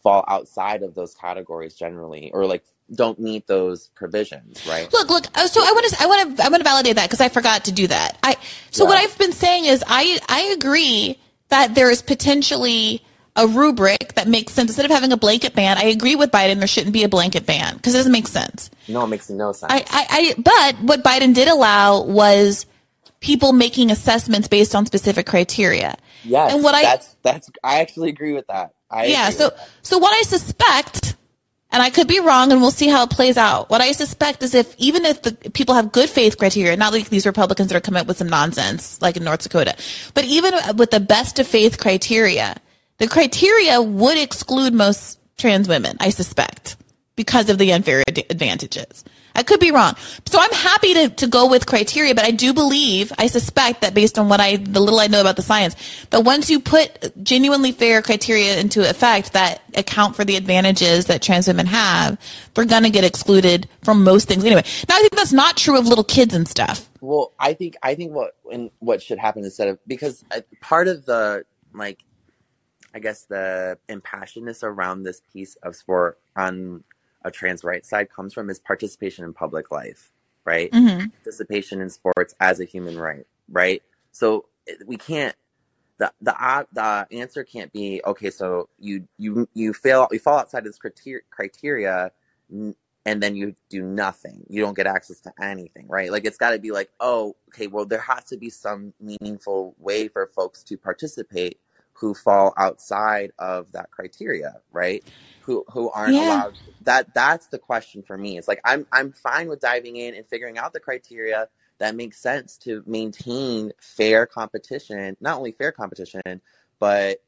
fall outside of those categories generally or like don't meet those provisions, right? Look, look. uh, So I want to, I want to, I want to validate that because I forgot to do that. I. So what I've been saying is, I, I agree that there is potentially a rubric that makes sense instead of having a blanket ban. I agree with Biden. There shouldn't be a blanket ban because it doesn't make sense. No, it makes no sense. I, I, I, but what Biden did allow was people making assessments based on specific criteria. yes, and what I- that's that's I actually agree with that. I yeah. So, so what I suspect, and I could be wrong, and we'll see how it plays out. What I suspect is if even if the people have good faith criteria, not like these Republicans that are coming up with some nonsense like in North Dakota, but even with the best of faith criteria, the criteria would exclude most trans women. I suspect because of the unfair ad- advantages. I could be wrong. So I'm happy to, to go with criteria, but I do believe, I suspect that based on what I, the little I know about the science, that once you put genuinely fair criteria into effect that account for the advantages that trans women have, they're going to get excluded from most things anyway. Now, I think that's not true of little kids and stuff. Well, I think I think what and what should happen instead of because uh, part of the like, I guess the impassionedness around this piece of sport on a trans rights side comes from is participation in public life, right? Mm-hmm. Participation in sports as a human right, right? So we can't. The, the the answer can't be okay. So you you you fail you fall outside of this criteria, criteria and then you do nothing. You don't get access to anything, right? Like it's got to be like, oh, okay, well there has to be some meaningful way for folks to participate who fall outside of that criteria, right? Who who aren't Yeah. allowed. That that's the question for me. It's like I'm I'm fine with diving in and figuring out the criteria that makes sense to maintain fair competition, not only fair competition, but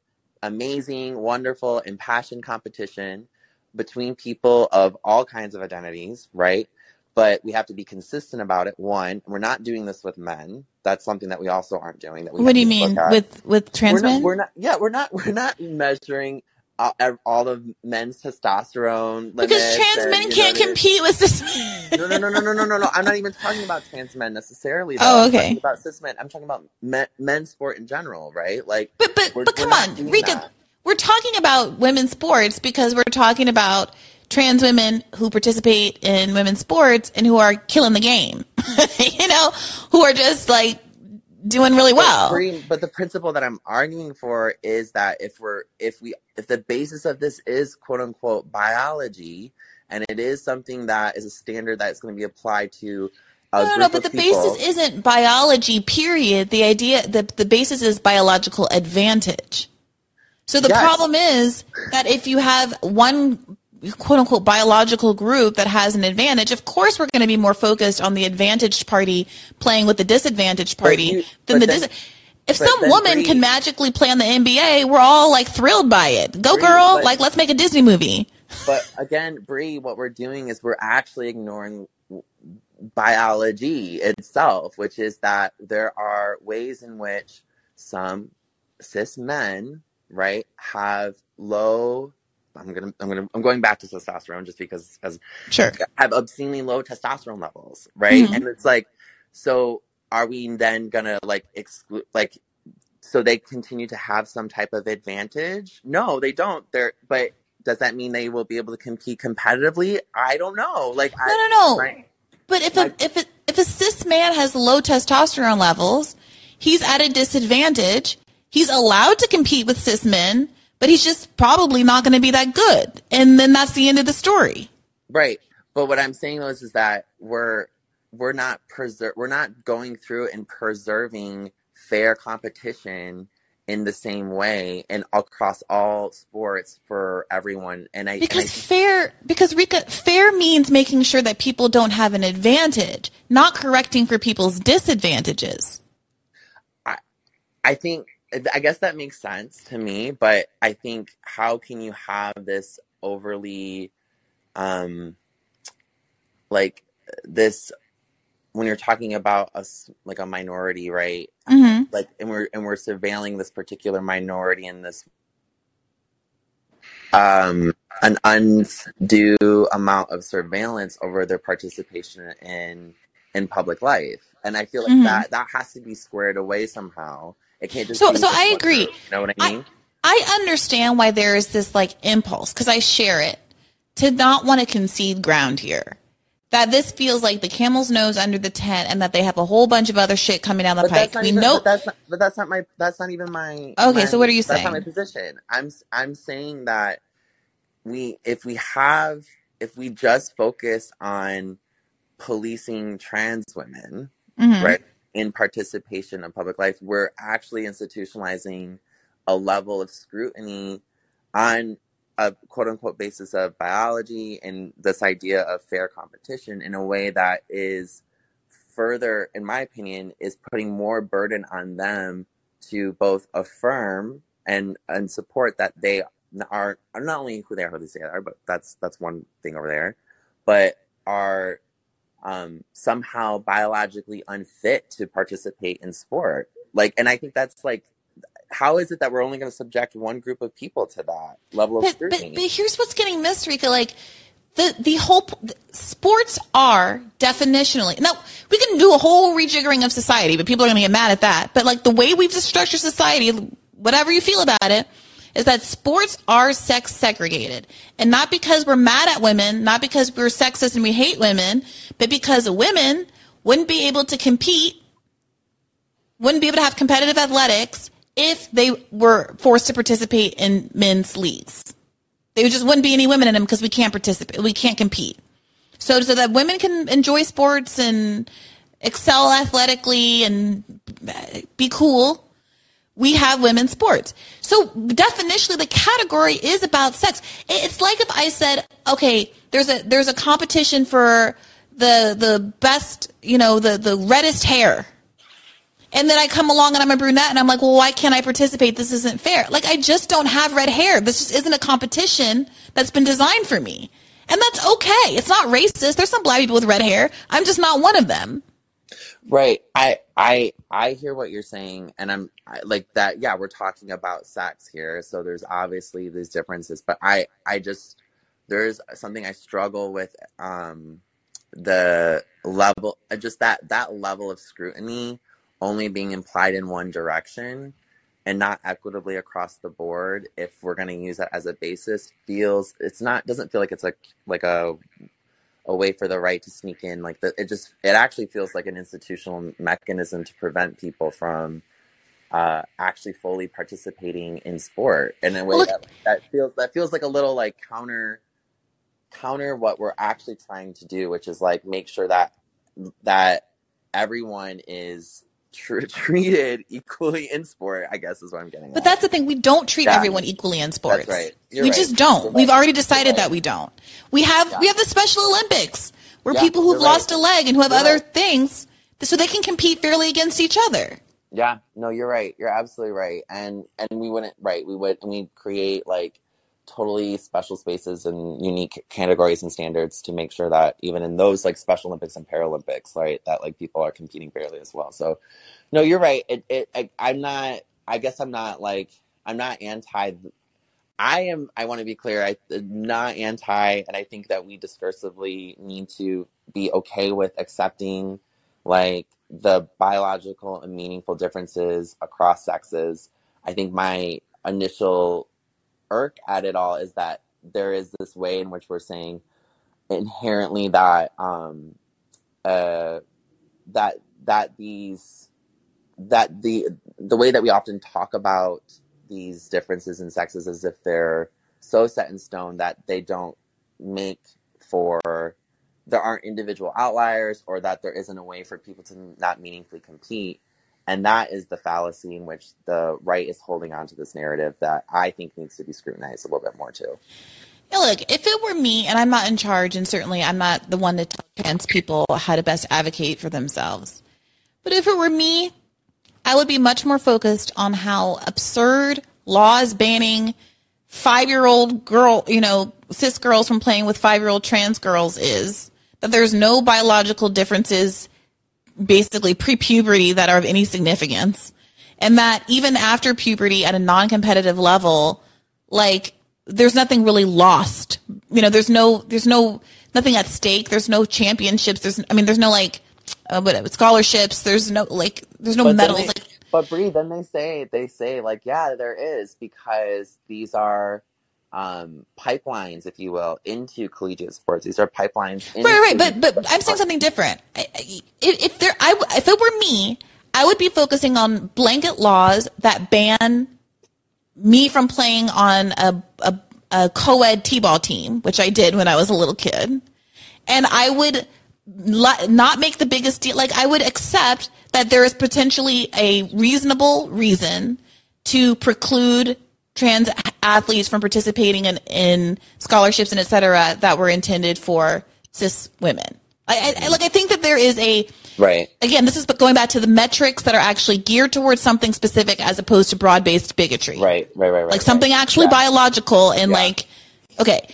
amazing, wonderful, impassioned competition between people of all kinds of identities, right? But we have to be consistent about it. One, we're not doing this with men. That's something that we also aren't doing. That we What do you mean with, with trans we're not, men? we're not. Yeah, we're not. We're not measuring all, ev- all of men's testosterone because trans and, men can't what I mean? compete with cis No, no, no, no, no, no, no, no. I'm not even talking about trans men necessarily. Though. Oh, okay. about cis men. I'm talking about men, men's sport in general, right? Like, But but but come on, Rika. that. We're talking about women's sports because we're talking about trans women who participate in women's sports and who are killing the game. you know, who are just like doing really well. But the principle that I'm arguing for is that if we're if we if the basis of this is quote unquote biology and it is something that is a standard that's going to be applied to a No, no, no, but the people, basis isn't biology, period. The idea, the, the basis is biological advantage. So the Yes. problem is that if you have one quote unquote biological group that has an advantage, of course we're going to be more focused on the advantaged party playing with the disadvantaged party you- than the then- dis- if some woman can magically play on the NBA, we're all like thrilled by it. Go girl, but- like let's make a Disney movie. But again, Bree, what we're doing is we're actually ignoring biology itself, which is that there are ways in which some cis men, right, have low. I'm gonna, I'm gonna, I'm going back to testosterone just because, as Sure. have obscenely low testosterone levels, right? Mhm. And it's like, so are we then gonna like exclude, like, so they continue to have some type of advantage? No, they don't. They're, but does that mean they will be able to compete competitively? I don't know. Like, No, I, no, no. right? But if Like- a if a, if a cis man has low testosterone levels, he's at a disadvantage. He's allowed to compete with cis men, but he's just probably not going to be that good. And then that's the end of the story. Right. But what I'm saying is, is that we're we're not preser- we're not going through and preserving fair competition in the same way and across all sports for everyone. And I and I Because fair, because Rika, fair means making sure that people don't have an advantage, not correcting for people's disadvantages. I I think I guess that makes sense to me, but I think how can you have this overly um like this when you're talking about us like a minority, right? hmm Like and we're and we're surveilling this particular minority in this um an undue amount of surveillance over their participation in in public life. And I feel like Mhm. that that has to be squared away somehow. It can't just So- so I agree. You know what I I- mean? I understand why there is this like impulse because I share it to not want to concede ground here. That this feels like the camel's nose under the tent, and that they have a whole bunch of other shit coming down the But pike. that's not We even. know. But that's not. But that's not my. That's not even my. Okay, my- so what are you saying? That's not my position. I'm. I'm saying that we, if we have, if we just focus on policing trans women, Mhm. right, in participation in public life, we're actually institutionalizing a level of scrutiny on a quote unquote basis of biology and this idea of fair competition in a way that is further, in my opinion, is putting more burden on them to both affirm and and support that they are, not only who they are, who they say they are, but that's that's one thing over there, but are um, somehow biologically unfit to participate in sport. Like, and I think that's like, how is it that we're only going to subject one group of people to that level of But, scrutiny? but, but here's what's getting missed, Rika. Like the the whole sports are definitionally now we can do a whole rejiggering of society, but people are going to get mad at that. But like the way we've structured society, whatever you feel about it, is that sports are sex segregated, and not because we're mad at women, not because we're sexist and we hate women, but because women wouldn't be able to compete wouldn't be able to have competitive athletics if they were forced to participate in men's leagues. There just wouldn't be any women in them because we can't participate, we can't compete. So, so that women can enjoy sports and excel athletically and be cool, we have women's sports. So definitionally, the category is about sex. It's like if I said, okay, there's a there's a competition for the the best, you know, the the reddest hair. And then I come along and I'm a brunette and I'm like, well, why can't I participate? This isn't fair. Like, I just don't have red hair. This just isn't a competition that's been designed for me. And that's okay. It's not racist. There's some black people with red hair. I'm just not one of them. Right. I I I hear what you're saying, and I'm I, like that. Yeah, we're talking about sex here, so there's obviously these differences. But I I just there's something I struggle with. Um, the level, uh, just that that level of scrutiny only being implied in one direction and not equitably across the board if we're going to use that as a basis feels it's not doesn't feel like it's like like a a way for the right to sneak in like the, it just it actually feels like an institutional mechanism to prevent people from uh, actually fully participating in sport in a way Well, that, that feels that feels like a little like counter counter what we're actually trying to do which is like make sure that that everyone is tr- treated equally in sport i guess is what i'm getting But at. that's the thing. We don't treat Yeah. everyone equally in sports. That's right. You're we right. just don't. You're We've right. already decided right. that we don't. We have we have the Special Olympics where Yeah, people who've lost a leg and who have You're other things so they can compete fairly against each other. Yeah, no, you're right. You're absolutely right. And and we wouldn't right, we would and we create like totally special spaces and unique categories and standards to make sure that even in those like Special Olympics and Paralympics, right, that like people are competing fairly as well. So no, you're right. It it I, I'm not I guess I'm not like I'm not anti I am I want to be clear, I not anti and I think that we discursively need to be okay with accepting like the biological and meaningful differences across sexes. I think my initial irk at it all is that there is this way in which we're saying inherently that um uh that that these that the the way that we often talk about these differences in sexes as if they're so set in stone that they don't make for there aren't individual outliers or that there isn't a way for people to not meaningfully compete and that is the fallacy in which the right is holding on to this narrative that i think needs to be scrutinized a little bit more too Yeah, look, if it were me, and I'm not in charge, and certainly I'm not the one to tell trans people how to best advocate for themselves, but if it were me, I would be much more focused on how absurd laws banning five year old girl, you know, cis girls from playing with five year old trans girls is. That there's no biological differences basically pre puberty that are of any significance. And that even after puberty at a non competitive level, like there's nothing really lost. You know, there's no, there's no, nothing at stake. There's no championships. There's, I mean, there's no like, uh, what, scholarships. There's no, like, there's no But medals. they- like, but Bree, then they say they say like, yeah, there is because these are um, pipelines, if you will, into collegiate sports. These are pipelines. Right, right, but but I'm saying something different. If, if there, I if it were me, I would be focusing on blanket laws that ban me from playing on a a, a co-ed t-ball team, which I did when I was a little kid, and I would not make the biggest deal. Like I would accept that there is potentially a reasonable reason to preclude trans athletes from participating in, in scholarships and et cetera that were intended for cis women. I, I, like I think that there is a right. again this is going back to the metrics that are actually geared towards something specific as opposed to broad based bigotry Right, right, right, right. like something right. actually Yeah. biological and Yeah. like okay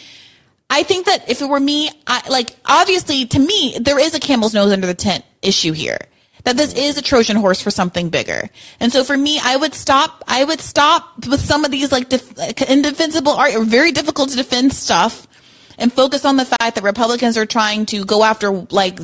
I think that if it were me, I, like obviously to me there is a camel's nose under the tent issue here. That this is a Trojan horse for something bigger. And so for me, I would stop. I would stop with some of these like def- indefensible art or very difficult to defend stuff, and focus on the fact that Republicans are trying to go after like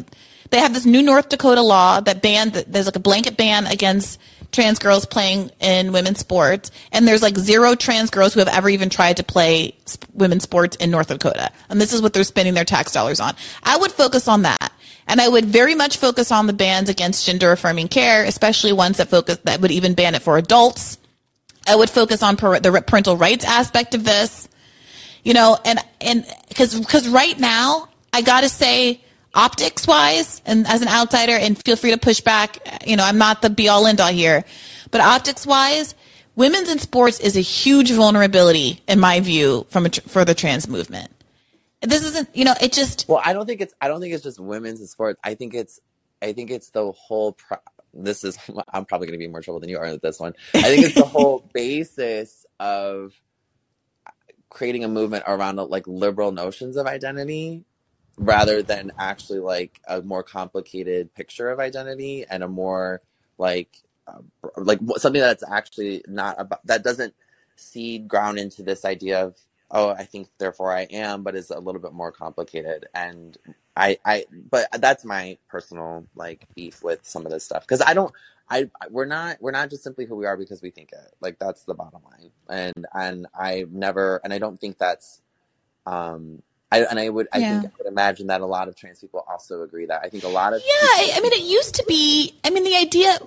they have this new North Dakota law that banned there's like a blanket ban against trans girls playing in women's sports, and there's like zero trans girls who have ever even tried to play women's sports in North Dakota. And this is what they're spending their tax dollars on. I would focus on that. And I would very much focus on the bans against gender affirming care, especially ones that focus, that would even ban it for adults. I would focus on per, the parental rights aspect of this, you know, and, and cause, cause right now, I gotta say, optics wise, and as an outsider, and feel free to push back, you know, I'm not the be all end all here, but optics wise, women's in sports is a huge vulnerability in my view from a, for the trans movement this isn't you know it just well i don't think it's i don't think it's just women's in sports. I think it's i think it's the whole pro- this is i'm probably going to be more trouble than you are with this one. I think it's the whole basis of creating a movement around like liberal notions of identity rather than actually like a more complicated picture of identity and a more like uh, like something that's actually not about that doesn't cede ground into this idea of oh i think therefore i am but is a little bit more complicated and i i but that's my personal like beef with some of this stuff because i don't I we're not we're not just simply who we are because we think it. Like that's the bottom line. And and I never and I don't think that's um I and I would I yeah. think I would imagine that a lot of trans people also agree that. I think a lot of Yeah, people- I mean it used to be I mean the idea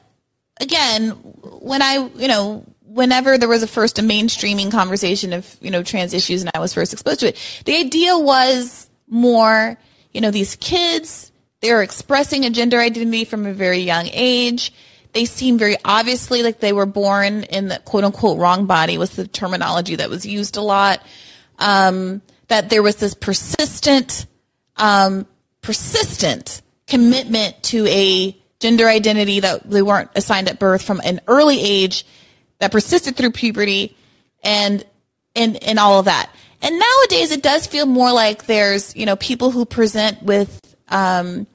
again when I you know whenever there was a first a mainstreaming conversation of you know trans issues and I was first exposed to it, the idea was more you know these kids they're expressing a gender identity from a very young age. They seem very obviously like they were born in the quote unquote wrong body was the terminology that was used a lot. Um, that there was this persistent, um, persistent commitment to a gender identity that they weren't assigned at birth from an early age that persisted through puberty and and and all of that. And nowadays it does feel more like there's, you know, people who present with um,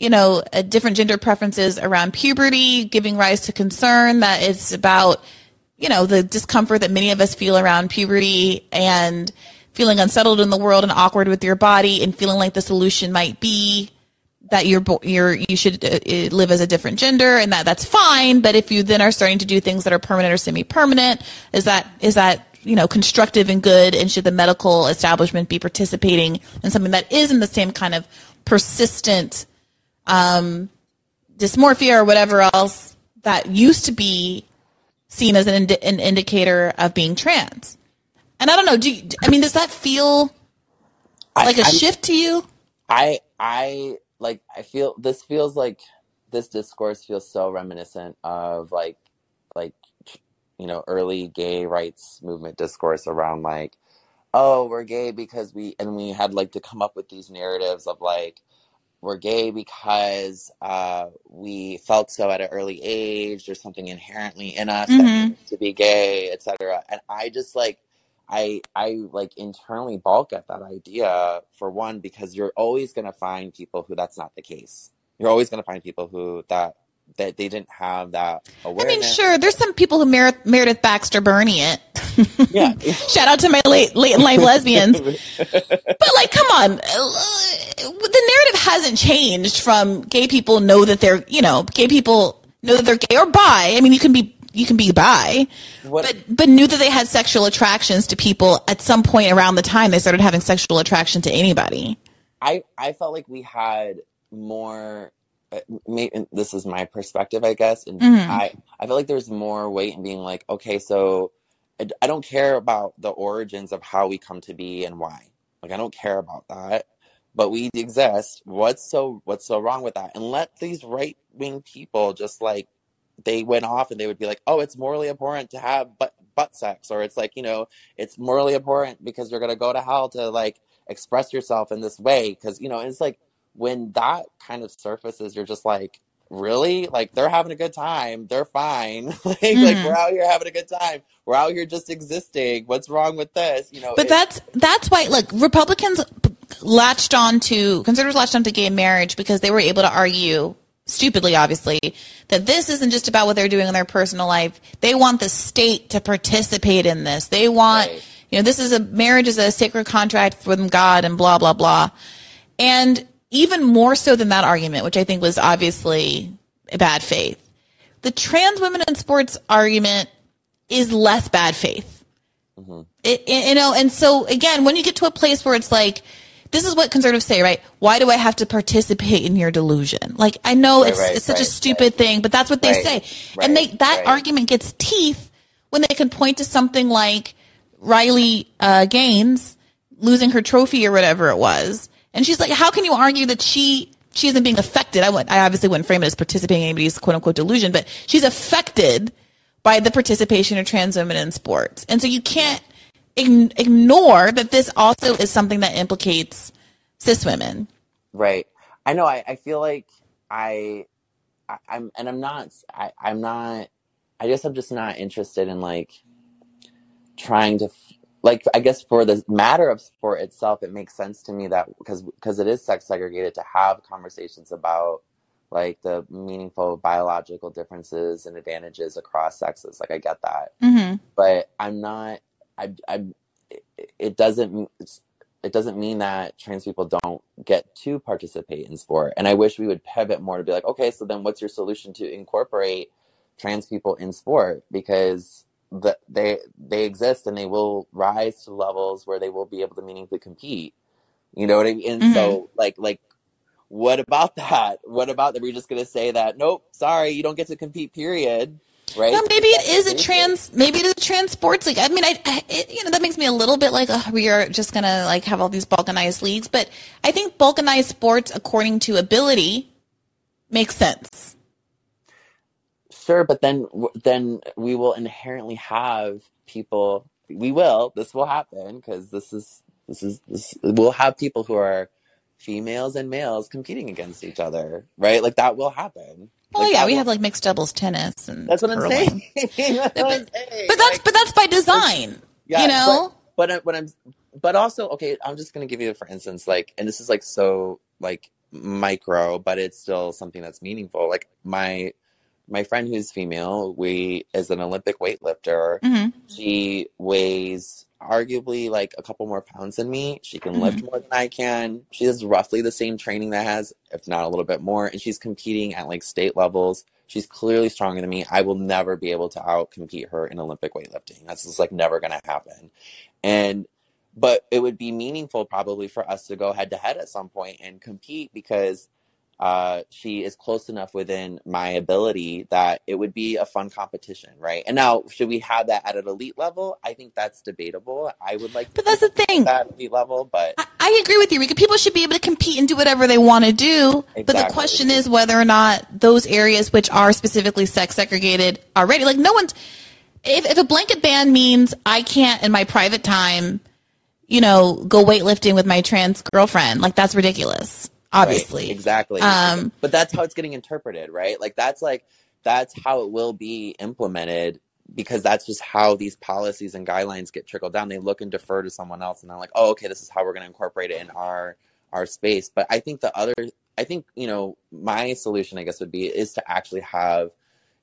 you know, different gender preferences around puberty, giving rise to concern that it's about, you know, the discomfort that many of us feel around puberty and feeling unsettled in the world and awkward with your body and feeling like the solution might be that you're you're you should uh, uh, live as a different gender and that that's fine but if you then are starting to do things that are permanent or semi-permanent is that is that you know constructive and good and should the medical establishment be participating in something that is in the same kind of persistent um, dysmorphia or whatever else that used to be seen as an, an indicator of being trans? And i don't know do you, i mean does that feel like a I, shift to you? I i like I feel this feels like this discourse feels so reminiscent of like like you know early gay rights movement discourse around like oh we're gay because we and we had like to come up with these narratives of like we're gay because uh, we felt so at an early age there's something inherently in us mm-hmm. to be gay etc and i just like I I like internally balk at that idea for one because you're always going to find people who that's not the case. You're always going to find people who that that they didn't have that awareness. I mean, sure, there's some people who Mer- Meredith Baxter Birney it. yeah. Shout out to my late late in life lesbians. but like, come on, uh, the narrative hasn't changed from gay people know that they're you know gay people know that they're gay or bi. I mean, you can be you can be bi, what? but but knew that they had sexual attractions to people at some point around the time they started having sexual attraction to anybody. I I felt like we had more. Uh, maybe, this is my perspective, I guess, and mm-hmm. I I feel like there's more weight in being like, okay, so I, I don't care about the origins of how we come to be and why. Like I don't care about that but we exist. What's so what's so wrong with that? And let these right wing people just like they went off and they would be like, "Oh, it's morally abhorrent to have butt butt sex," or it's like, you know, it's morally abhorrent because you're gonna go to hell to like express yourself in this way because you know it's like when that kind of surfaces, you're just like, really? Like they're having a good time. They're fine. like, like mm-hmm. we're out here having a good time. We're out here just existing. What's wrong with this? You know. But that's that's why look, Republicans latched on to conservatives latched on to gay marriage because they were able to argue stupidly obviously that this isn't just about what they're doing in their personal life. They want the state to participate in this. They want Right. you know, this is a marriage is a sacred contract from God and blah blah blah. And even more so than that argument, which I think was obviously a bad faith. The trans women in sports argument is less bad faith. Mm-hmm. It, it- you know, and so again, when you get to a place where it's like, this is what conservatives say, right? Why do I have to participate in your delusion? Like, I know Right, it's right, it's such a stupid right. thing, but that's what they Right, say, and they that right. argument gets teeth when they can point to something like Riley uh, Gaines losing her trophy or whatever it was, and she's like, how can you argue that she she isn't being affected? I would I obviously wouldn't frame it as participating in anybody's quote unquote delusion, but she's affected by the participation of trans women in sports. And so you can't ignore that this also is something that implicates cis women. Right. I know. I, I feel like I, I I'm and I'm not. I, I'm not. I guess I'm just not interested in like trying to f- like. I guess for the matter of sport itself, it makes sense to me that because because it is sex segregated to have conversations about like the meaningful biological differences and advantages across sexes. Like I get that, Mm-hmm. but I'm not. I. I. It doesn't. It doesn't mean that trans people don't get to participate in sport. And I wish we would pivot more to be like, okay, so then what's your solution to incorporate trans people in sport? Because the, they they exist and they will rise to levels where they will be able to meaningfully compete. You know what I mean? And so mm-hmm. like like what about that? What about that? We're just gonna say that nope, sorry, you don't get to compete. Period. Right? No, maybe it is a trans. Maybe it is a trans sports league. I mean, I, I it, you know that makes me a little bit like uh, we are just gonna like have all these balkanized leagues. But I think balkanized sports, according to ability, makes sense. Sure, but then then we will inherently have people. We will. This will happen because this is this is this. We'll have people who are females and males competing against each other, right? Like that will happen. Well, Like, yeah, we will- have like mixed doubles tennis and That's what I'm saying. That's what I'm But, saying. but that's Like, but that's by design. Yeah, you know. but but I- what I'm but also okay i'm just going to give you for instance like and this is like so like micro but it's still something that's meaningful like my my friend who's female we is an olympic weightlifter Mhm. she weighs arguably like a couple more pounds than me. She can lift mm-hmm. more than i can. She has roughly the same training that has if not a little bit more and she's competing at like state levels. She's clearly stronger than me. I will never be able to out compete her in olympic weightlifting. That's just like never going to happen. And but it would be meaningful probably for us to go head to head at some point and compete because uh, she is close enough within my ability that it would be a fun competition, right? And now, should we have that at an elite level? I think that's debatable. I would like to But that's the thing. that elite level, but I, I agree with you. People should be able to compete and do whatever they want to do. But the question is whether or not those areas which are specifically sex segregated already. Like no one's. If, if a blanket ban means I can't in my private time, you know, go weightlifting with my trans girlfriend, like that's ridiculous. Obviously, Right, exactly. Um, but that's how it's getting interpreted, right? Like that's like that's how it will be implemented because that's just how these policies and guidelines get trickled down. They look and defer to someone else, and they're like, "Oh, okay, this is how we're going to incorporate it in our our space." But I think the other, I think you know, my solution, I guess, would be is to actually have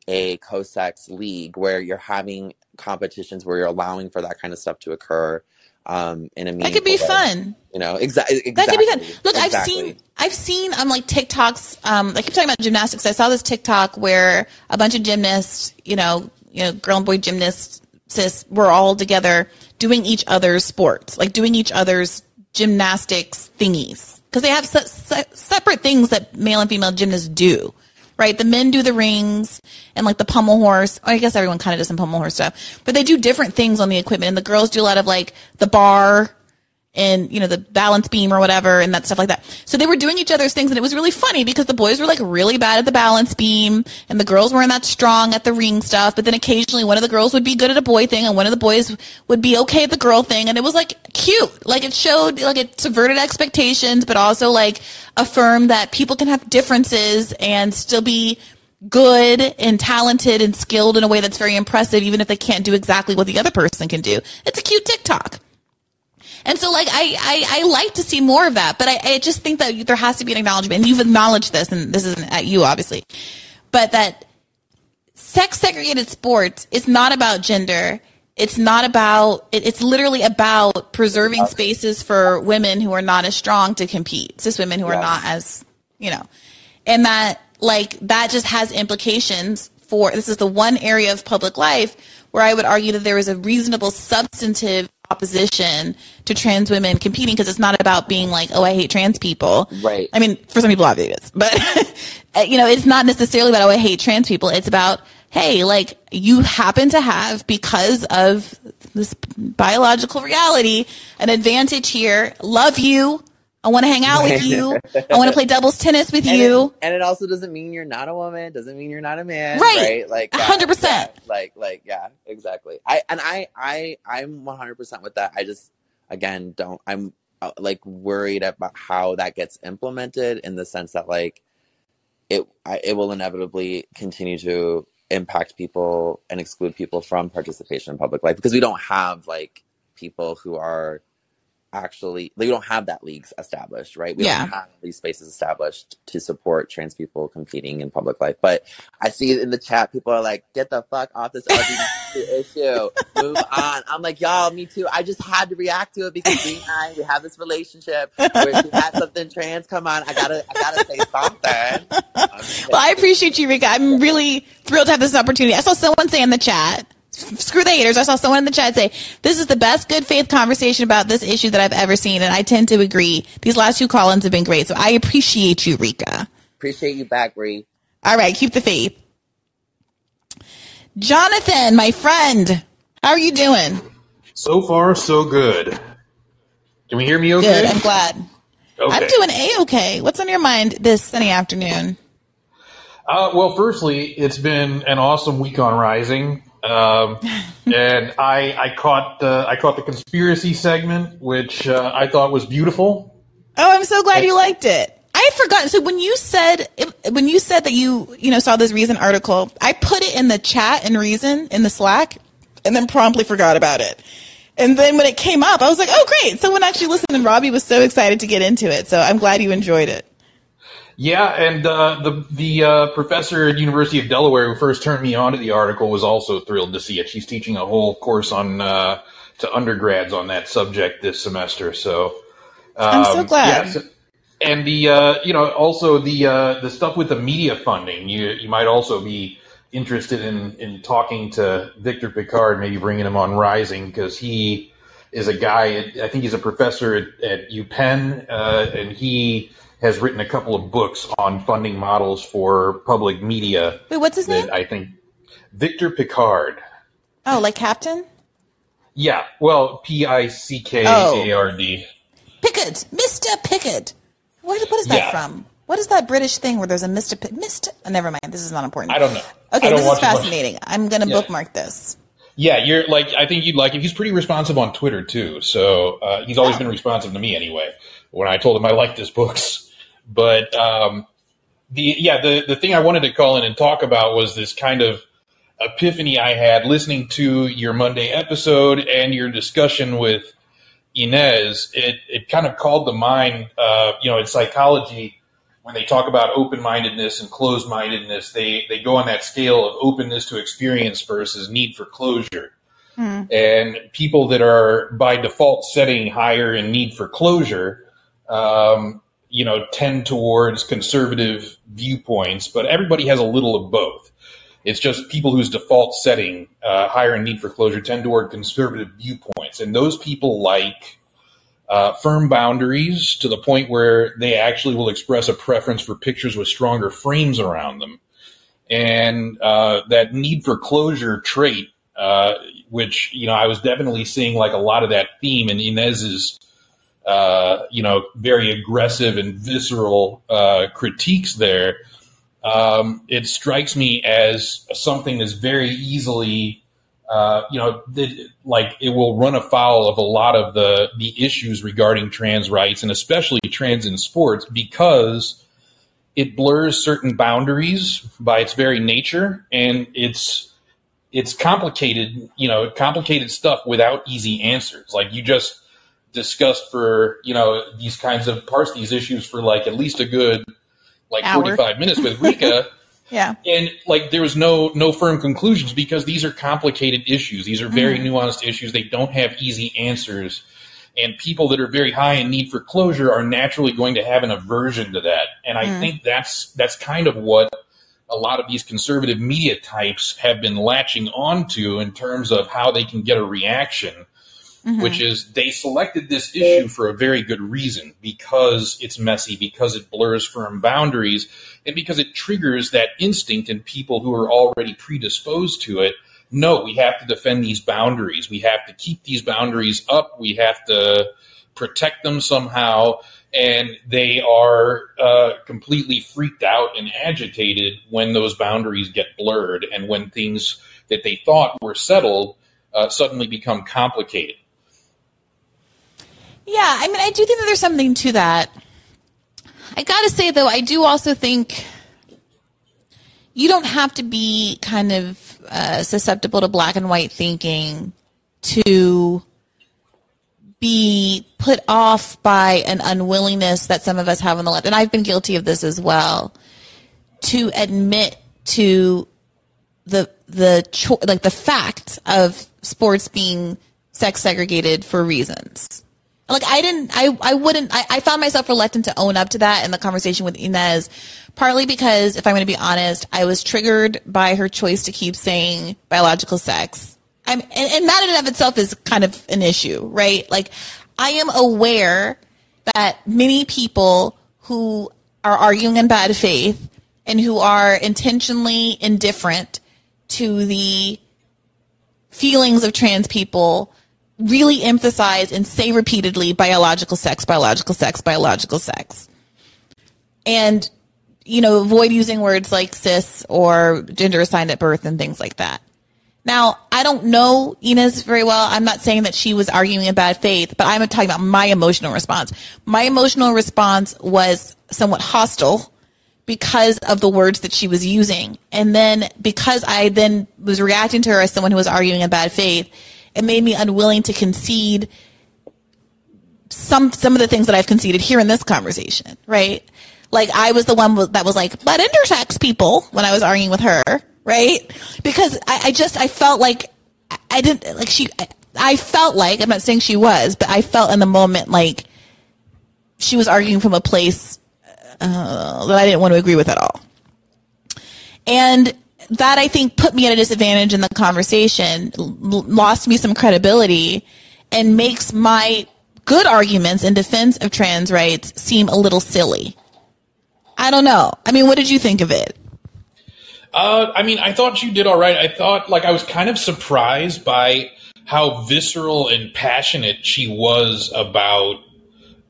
a co-sex league where you're having competitions where you're allowing for that kind of stuff to occur um, in a that could be way. fun. You know, exa- exactly. That could be fun. Look, I've seen, I've seen, um, like TikToks. Um, I keep talking about gymnastics. I saw this TikTok where a bunch of gymnasts, you know, you know, girl and boy gymnasts, cis, were all together doing each other's sports, like doing each other's gymnastics thingies, because they have se- se- separate things that male and female gymnasts do. Right, the men do the rings and like the pommel horse. I guess everyone kind of does some pommel horse stuff, but they do different things on the equipment. And the girls do a lot of like the bar in, you know, the balance beam or whatever and that stuff like that. So they were doing each other's things and it was really funny because the boys were like really bad at the balance beam and the girls weren't that strong at the ring stuff. But then occasionally one of the girls would be good at a boy thing and one of the boys would be okay at the girl thing. And it was like cute. Like it showed, like it subverted expectations, but also like affirmed that people can have differences and still be good and talented and skilled in a way that's very impressive, even if they can't do exactly what the other person can do. It's a cute TikTok. And so, like, I, I, I like to see more of that, but I, I just think that there has to be an acknowledgement, and you've acknowledged this, and this isn't at you, obviously, but that sex segregated sports is not about gender. It's not about, it, it's literally about preserving spaces for women who are not as strong to compete, cis women who Yeah. are not as, you know, and that, like, that just has implications for, this is the one area of public life where I would argue that there is a reasonable substantive opposition to trans women competing because it's not about being like, oh, I hate trans people. Right. I mean, for some people, obviously it is, but you know, it's not necessarily about, oh, I hate trans people. It's about, hey, like you happen to have, because of this biological reality, an advantage here. Love you. I want to hang out with you. I want to play doubles tennis with And you. It, and it also doesn't mean you're not a woman. Doesn't mean you're not a man. Right. Right. Like A yeah, hundred percent. yeah, Like like yeah, exactly. I and I I I'm 100 percent with that. I just again don't. I'm uh, like worried about how that gets implemented in the sense that like it I, it will inevitably continue to impact people and exclude people from participation in public life because we don't have like people who are actually we don't have that leagues established right? We Yeah. don't have these spaces established to support trans people competing in public life. But i see it in the chat people are like get the fuck off this LGBT issue. Move on. I'm like y'all me too. I just had to react to it because we and i we have this relationship where if you had something trans come on i gotta i gotta say something. Well, I appreciate you, Rika. I'm really thrilled to have this opportunity. I saw someone say in the chat, screw the haters. I saw someone in the chat say, this is the best good faith conversation about this issue that I've ever seen. And I tend to agree. These last two call-ins have been great. So I appreciate you, Rika. appreciate you back Bree. All right. Keep the faith. Jonathan, my friend, how are you doing? So far, so good. Can we hear me okay? Good. I'm glad. Okay. I'm doing a-okay. What's on your mind this sunny afternoon? Uh, well, firstly, it's been an awesome week on Rising, um, and I I caught uh, I caught the conspiracy segment, which uh, I thought was beautiful. Oh, I'm so glad you liked it. I had forgotten. So when you said when you said that you you know saw this Reason article, I put it in the chat in Reason in the Slack, and then promptly forgot about it. And then when it came up, I was like, "Oh, great! Someone actually listened." And Robbie was so excited to get into it. So I'm glad you enjoyed it. Yeah, and uh, the the uh, professor at University of Delaware who first turned me on to the article was also thrilled to see it. She's teaching a whole course on uh, to undergrads on that subject this semester. So I'm so Um, glad. yes. And the uh, you know also the uh, the stuff with the media funding, you you might also be interested in in talking to Victor Pickard, maybe bringing him on Rising because he is a guy. I think he's a professor at, at UPenn, uh, and he has written a couple of books on funding models for public media. Wait, what's his name? I think Victor Pickard. Oh, like Captain Yeah, well, P I C K A R D. Pickett, Mister Pickett. What, what is that Yeah. from? What is that British thing where there's a Mister Pick? Mister? Oh, never mind. This is not important. I don't know. Okay, don't this is much- fascinating. I'm gonna Yeah. bookmark this. Yeah, you're like I think you'd like him. He's pretty responsive on Twitter too. So uh, he's always been responsive to me anyway. When I told him I liked his books, but um, the yeah the the thing I wanted to call in and talk about was this kind of epiphany I had listening to your Monday episode and your discussion with Inez. It it kind of called to mind, uh, you know, in psychology when they talk about open mindedness and closed mindedness, they, they go on that scale of openness to experience versus need for closure. And people that are by default setting higher in need for closure, um, you know, tend towards conservative viewpoints, but everybody has a little of both. It's just people whose default setting, uh, higher in need for closure, tend toward conservative viewpoints. And those people like uh, firm boundaries to the point where they actually will express a preference for pictures with stronger frames around them. And uh, that need for closure trait, uh, which, you know, I was definitely seeing like a lot of that theme in Inez's uh, you know, very aggressive and visceral uh, critiques there, um, it strikes me as something that's very easily, uh, you know, like it will run afoul of a lot of the the issues regarding trans rights and especially trans in sports because it blurs certain boundaries by its very nature and it's it's complicated, you know, complicated stuff without easy answers. Like you just discussed for, you know, these kinds of parse these issues for like at least a good like Hour. 45 minutes with Rika. Yeah. and like there was no no firm conclusions because these are complicated issues. These are very mm-hmm. nuanced issues. They don't have easy answers. And people that are very high in need for closure are naturally going to have an aversion to that. And I mm. think that's that's kind of what a lot of these conservative media types have been latching onto in terms of how they can get a reaction, which is they selected this issue for a very good reason because it's messy, because it blurs firm boundaries, and because it triggers that instinct in people who are already predisposed to it. No, we have to defend these boundaries. We have to keep these boundaries up. We have to protect them somehow and they are uh, completely freaked out and agitated when those boundaries get blurred and when things that they thought were settled uh, suddenly become complicated. Yeah, I mean, I do think that there's something to that. I gotta say, though, I do also think you don't have to be kind of uh, susceptible to black and white thinking to be put off by an unwillingness that some of us have on the left, and I've been guilty of this as well, to admit to the the cho- like the fact of sports being sex segregated for reasons. Like I didn't, I, I wouldn't, I, I found myself reluctant to own up to that in the conversation with Inez, partly because if I'm going to be honest, I was triggered by her choice to keep saying biological sex. I'm, and, and that in and of itself is kind of an issue, right? Like I am aware that many people who are arguing in bad faith and who are intentionally indifferent to the feelings of trans people really emphasize and say repeatedly biological sex, biological sex, biological sex. And, you know, avoid using words like cis or gender assigned at birth and things like that. Now, I don't know Inez very well. I'm not saying that she was arguing in bad faith, but I'm talking about my emotional response. My emotional response was somewhat hostile because of the words that she was using. And then because I then was reacting to her as someone who was arguing in bad faith, it made me unwilling to concede some some of the things that I've conceded here in this conversation, right? Like I was the one that was like, but intersex people when I was arguing with her, right? Because I, I just I felt like I didn't like she. I felt like I'm not saying she was, but I felt in the moment like she was arguing from a place uh, that I didn't want to agree with at all. And that I think put me at a disadvantage in the conversation, l- lost me some credibility, and makes my good arguments in defense of trans rights seem a little silly. I don't know. I mean, what did you think of it? Uh, I mean, I thought you did all right. I thought, like, I was kind of surprised by how visceral and passionate she was about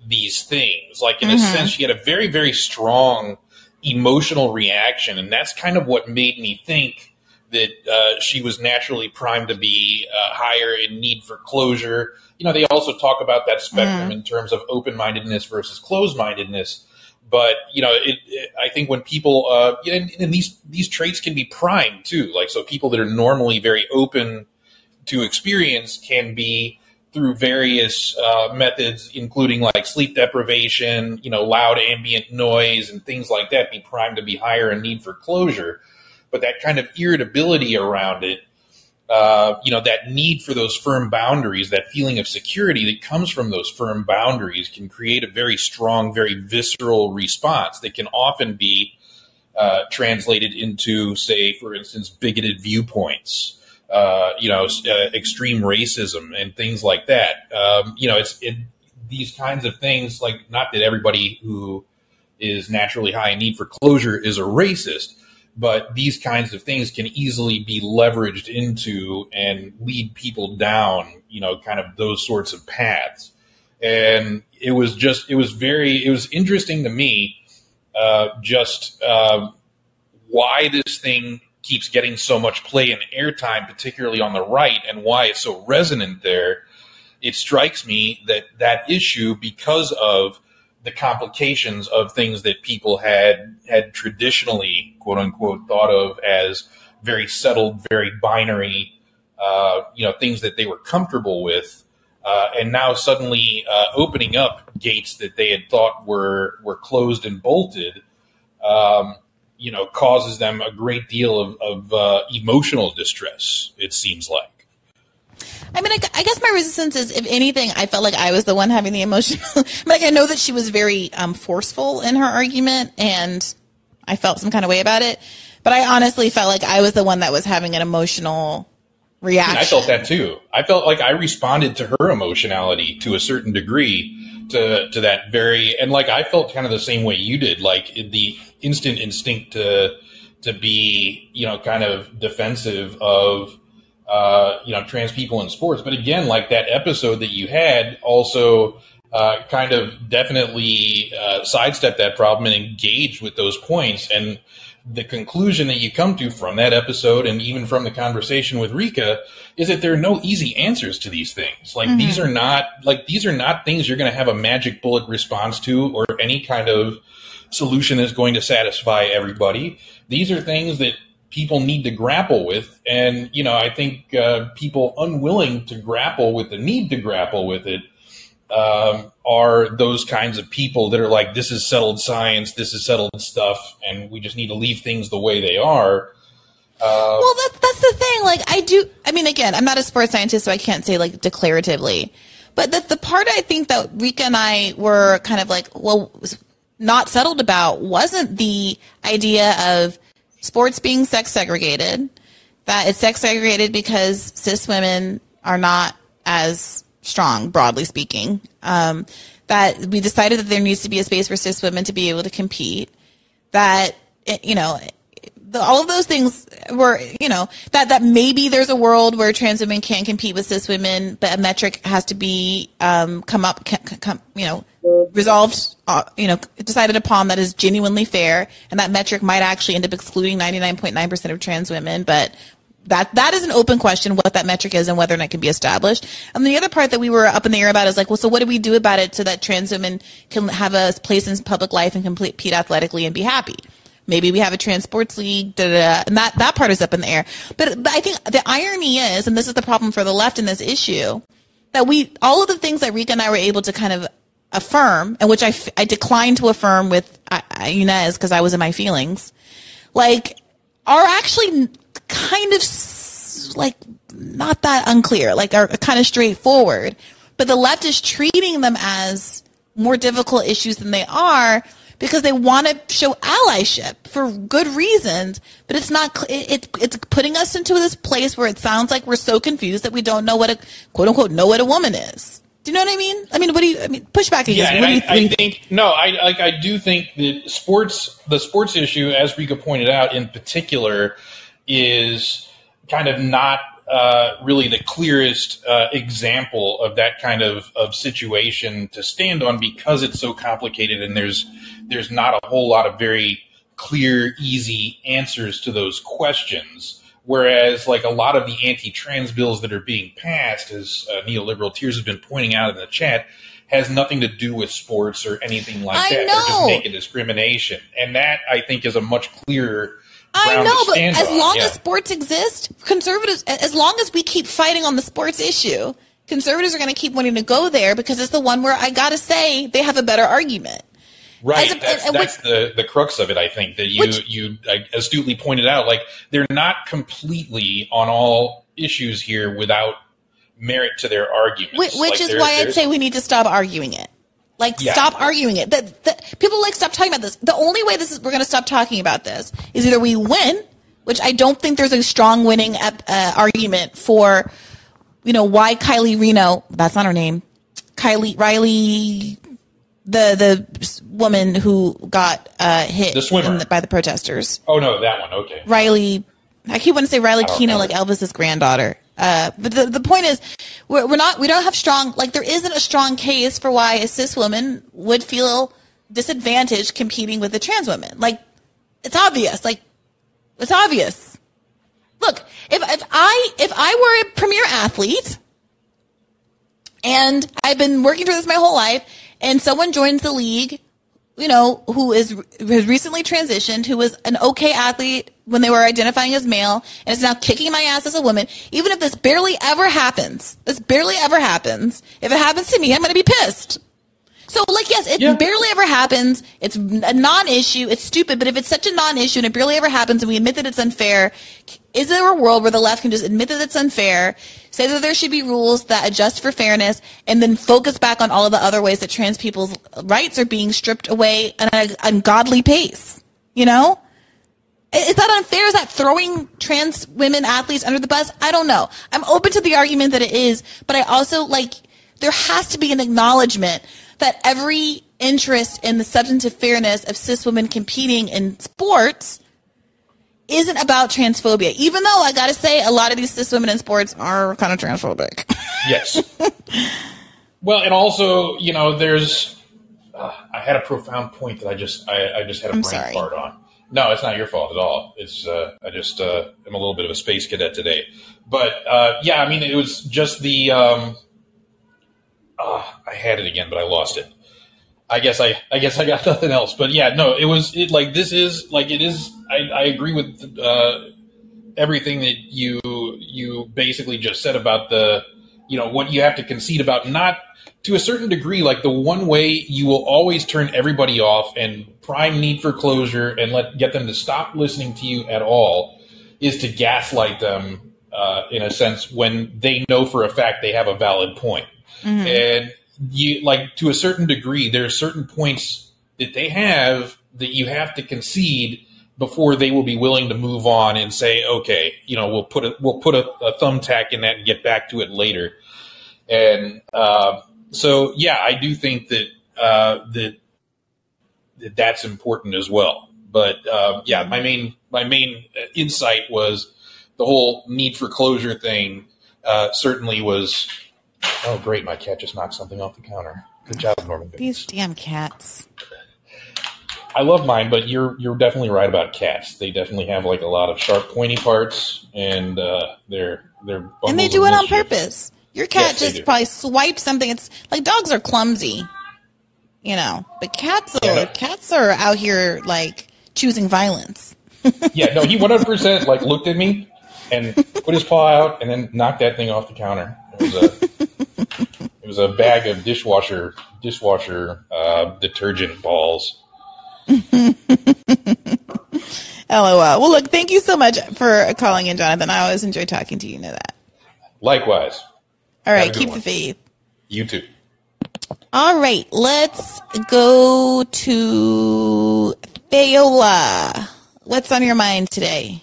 these things. Like, in a sense, she had a very, very strong emotional reaction, and that's kind of what made me think that uh, she was naturally primed to be uh, higher in need for closure. You know, they also talk about that spectrum in terms of open mindedness versus closed mindedness. But you know, it, it, I think when people, uh, you know, and, and these these traits can be primed too. Like so, people that are normally very open to experience can be through various uh, methods, including like sleep deprivation, you know, loud ambient noise and things like that, be primed to be higher in need for closure. But that kind of irritability around it, uh, you know, that need for those firm boundaries, that feeling of security that comes from those firm boundaries can create a very strong, very visceral response that can often be uh, translated into, say, for instance, bigoted viewpoints uh, you know, uh, extreme racism and things like that. Um, you know, it's it, these kinds of things. Like, not that everybody who is naturally high in need for closure is a racist, but these kinds of things can easily be leveraged into and lead people down. You know, kind of those sorts of paths. and it was just it was very it was interesting to me uh, just uh, why this thing keeps getting so much play and airtime, particularly on the right, and why it's so resonant there. It strikes me that that issue, because of the complications of things that people had had traditionally, quote unquote, thought of as very settled, very binary, uh, you know, things that they were comfortable with, uh, and now suddenly uh, opening up gates that they had thought were were closed and bolted. Um, you know, causes them a great deal of, of uh, emotional distress. It seems like. I mean, I, I, guess my resistance is, if anything, I felt like I was the one having the emotional. like I know that she was very um, forceful in her argument, and I felt some kind of way about it. But I honestly felt like I was the one that was having an emotional reaction. I felt that too. I felt like I responded to her emotionality to a certain degree to to that very and like I felt kind of the same way you did. Like the instant instinct to to be you know kind of defensive of uh, you know trans people in sports. But again, like that episode that you had also. Uh, kind of definitely uh, sidestepped that problem and engaged with those points. And the conclusion that you come to from that episode and even from the conversation with Rika is that there are no easy answers to these things. Like mm-hmm. these are not like these are not things you're going to have a magic bullet response to or any kind of solution that's going to satisfy everybody. These are things that people need to grapple with and you know I think uh, people unwilling to grapple with the need to grapple with it um, are those kinds of people that are like, this is settled science, this is settled stuff, and we just need to leave things the way they are. Uh, well, that, that's the thing. Like, I do. I mean, again, I'm not a sports scientist, so I can't say like declaratively. But the, the part I think that Rika and I were kind of like, well, not settled about wasn't the idea of sports being sex segregated. That it's sex segregated because cis women are not as strong, broadly speaking. Um, that we decided that there needs to be a space for cis women to be able to compete. That you know, the, all of those things were you know that that maybe there's a world where trans women can compete with cis women, but a metric has to be um, come up, come, you know, resolved, uh, you know, decided upon that is genuinely fair, and that metric might actually end up excluding 99.9% of trans women, but that that is an open question what that metric is and whether or not it can be established. And the other part that we were up in the air about is like, well, so what do we do about it so that trans women can have a place in public life and compete athletically and be happy? Maybe we have a trans sports league, da, da, da, and that that part is up in the air. But, but I think the irony is, and this is the problem for the left in this issue, that we all of the things that Rika and I were able to kind of affirm, and which I, I declined to affirm with Inez because I was in my feelings, like are actually kind of like not that unclear, like are kind of straightforward. But the left is treating them as more difficult issues than they are because they want to show allyship for good reasons. But it's not, it, it's putting us into this place where it sounds like we're so confused that we don't know what a quote unquote know what a woman is. Do you know what I mean? I mean, what do you? I mean, push back against. Yeah, I, I, think no. I like. I do think that sports, the sports issue, as Rika pointed out, in particular, is kind of not uh, really the clearest uh, example of that kind of, of situation to stand on because it's so complicated and there's there's not a whole lot of very clear, easy answers to those questions. Whereas, like a lot of the anti-trans bills that are being passed, as uh, neoliberal tears has been pointing out in the chat, has nothing to do with sports or anything like I that. Know. They're just making discrimination, and that I think is a much clearer I know, but as on. long yeah. as sports exist, conservatives, as long as we keep fighting on the sports issue, conservatives are going to keep wanting to go there because it's the one where I got to say they have a better argument. Right. A, that's, and, and that's the, the crux of it, I think, that you, which, you astutely pointed out. Like, they're not completely on all issues here without merit to their arguments. Which, like is why I'd say we need to stop arguing it. Like, yeah. stop arguing it. That, that people like stop talking about this. The only way this is we're going to stop talking about this is either we win, which I don't think there's a strong winning uh, argument for, you know, why Kylie Reno. That's not her name. Kylie Riley, the the woman who got uh, hit the by the protesters. Oh no, that one. Okay. Riley. I keep wanting to say Riley Keough, like Elvis's granddaughter. Uh, but the, the point is, we're, we're not, we don't have strong, like there isn't a strong case for why a cis woman would feel disadvantaged competing with a trans woman. Like, it's obvious. Like, it's obvious. Look, if, if I, if I were a premier athlete and I've been working through this my whole life and someone joins the league you know, who is has recently transitioned, who was an okay athlete when they were identifying as male, and is now kicking my ass as a woman. Even if this barely ever happens, this barely ever happens. If it happens to me, I'm going to be pissed. So, like, yes, it Yeah. barely ever happens. It's a non-issue. It's stupid, but if it's such a non-issue and it barely ever happens, and we admit that it's unfair, is there a world where the left can just admit that it's unfair, say that there should be rules that adjust for fairness, and then focus back on all of the other ways that trans people's rights are being stripped away at an ungodly pace? You know? Is that unfair? Is that throwing trans women athletes under the bus? I don't know. I'm open to the argument that it is, but I also like there has to be an acknowledgement that every interest in the substantive fairness of cis women competing in sports isn't about transphobia. Even though I gotta say, a lot of these cis women in sports are kind of transphobic. Yes. well, and also, you know, there's. Uh, I had a profound point that I just I, I just had a I'm brain sorry. fart on. No, it's not your fault at all. It's uh, I just uh, am a little bit of a space cadet today, but uh, yeah, I mean, it was just the. Um, ah, I had it again, but I lost it. I guess I I guess I got nothing else. But yeah, no, it was it like this is like it is. I, I agree with uh, everything that you you basically just said about the you know what you have to concede about not to a certain degree like the one way you will always turn everybody off and prime need for closure and let get them to stop listening to you at all is to gaslight them uh, in a sense when they know for a fact they have a valid point and you like to a certain degree there are certain points that they have that you have to concede before they will be willing to move on and say, okay, you know, we'll put a we'll put a, a thumbtack in that and get back to it later. And uh, so, yeah, I do think that uh, that, that that's important as well. But uh, yeah, my main my main insight was the whole need for closure thing. Uh, certainly was. Oh, great! My cat just knocked something off the counter. Good job, Norman. These damn cats. I love mine, but you're you're definitely right about cats. They definitely have like a lot of sharp, pointy parts, and uh, they're they're And they do it on purpose. Your cat Yes, just probably swiped something. It's like dogs are clumsy, you know, but cats are Yeah. cats are out here like choosing violence. Yeah, no, he 100 percent like looked at me and put his paw out and then knocked that thing off the counter. It was a it was a bag of dishwasher dishwasher uh, detergent balls. LOL. Well, look, thank you so much for calling in, Jonathan. I always enjoy talking to you. You know that. Likewise, All right, keep one. the faith. you too. All right, let's go to Theola. What's on your mind today?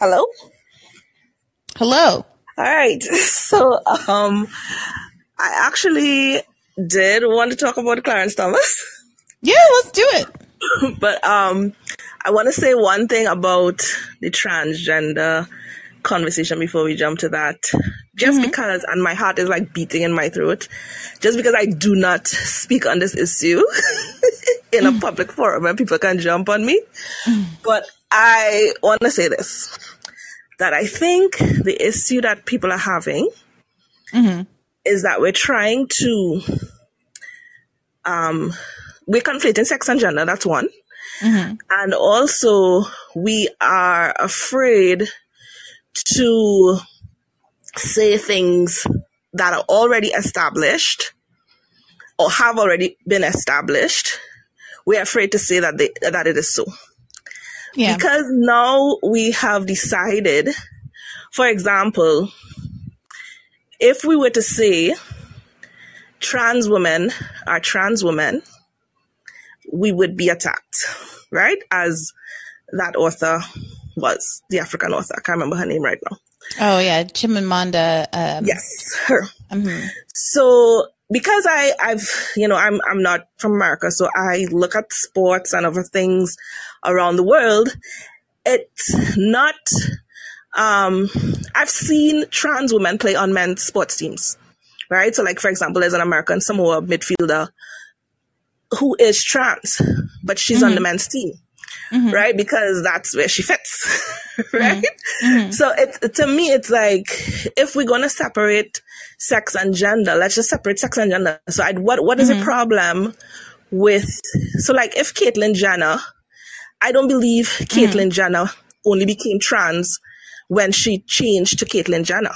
Hello. Hello. All right. So, um, I actually did want to talk about Clarence Thomas, Yeah, let's do it. but um, I want to say one thing about the transgender conversation before we jump to that. Just because, and my heart is like beating in my throat, just because I do not speak on this issue in a public forum and people can jump on me. But I want to say this that I think the issue that people are having is that we're trying to um we're conflating sex and gender that's one. And also we are afraid to say things that are already established or have already been established. We're afraid to say that they, that it is so Yeah. because now we have decided, for example, if we were to say trans women are trans women, we would be attacked, right? As that author was, the African author. I can't remember her name right now. oh yeah, Chimamanda. Um, Yes, her. mhm. So because I, I've, you know, I'm, I'm not from America, so I look at sports and other things around the world. it's not. Um, I've seen trans women play on men's sports teams, right? So, like for example, there's an American Samoa midfielder who is trans, but she's mm-hmm. on the men's team. Mm-hmm. right? Because that's where she fits, right? Mm-hmm. So it to me, it's like if we're gonna separate sex and gender, let's just separate sex and gender. So I, what what is the mm-hmm. problem with? So like if Caitlyn Jenner, I don't believe Caitlyn mm-hmm. Jenner only became trans when she changed to Caitlyn Jenner.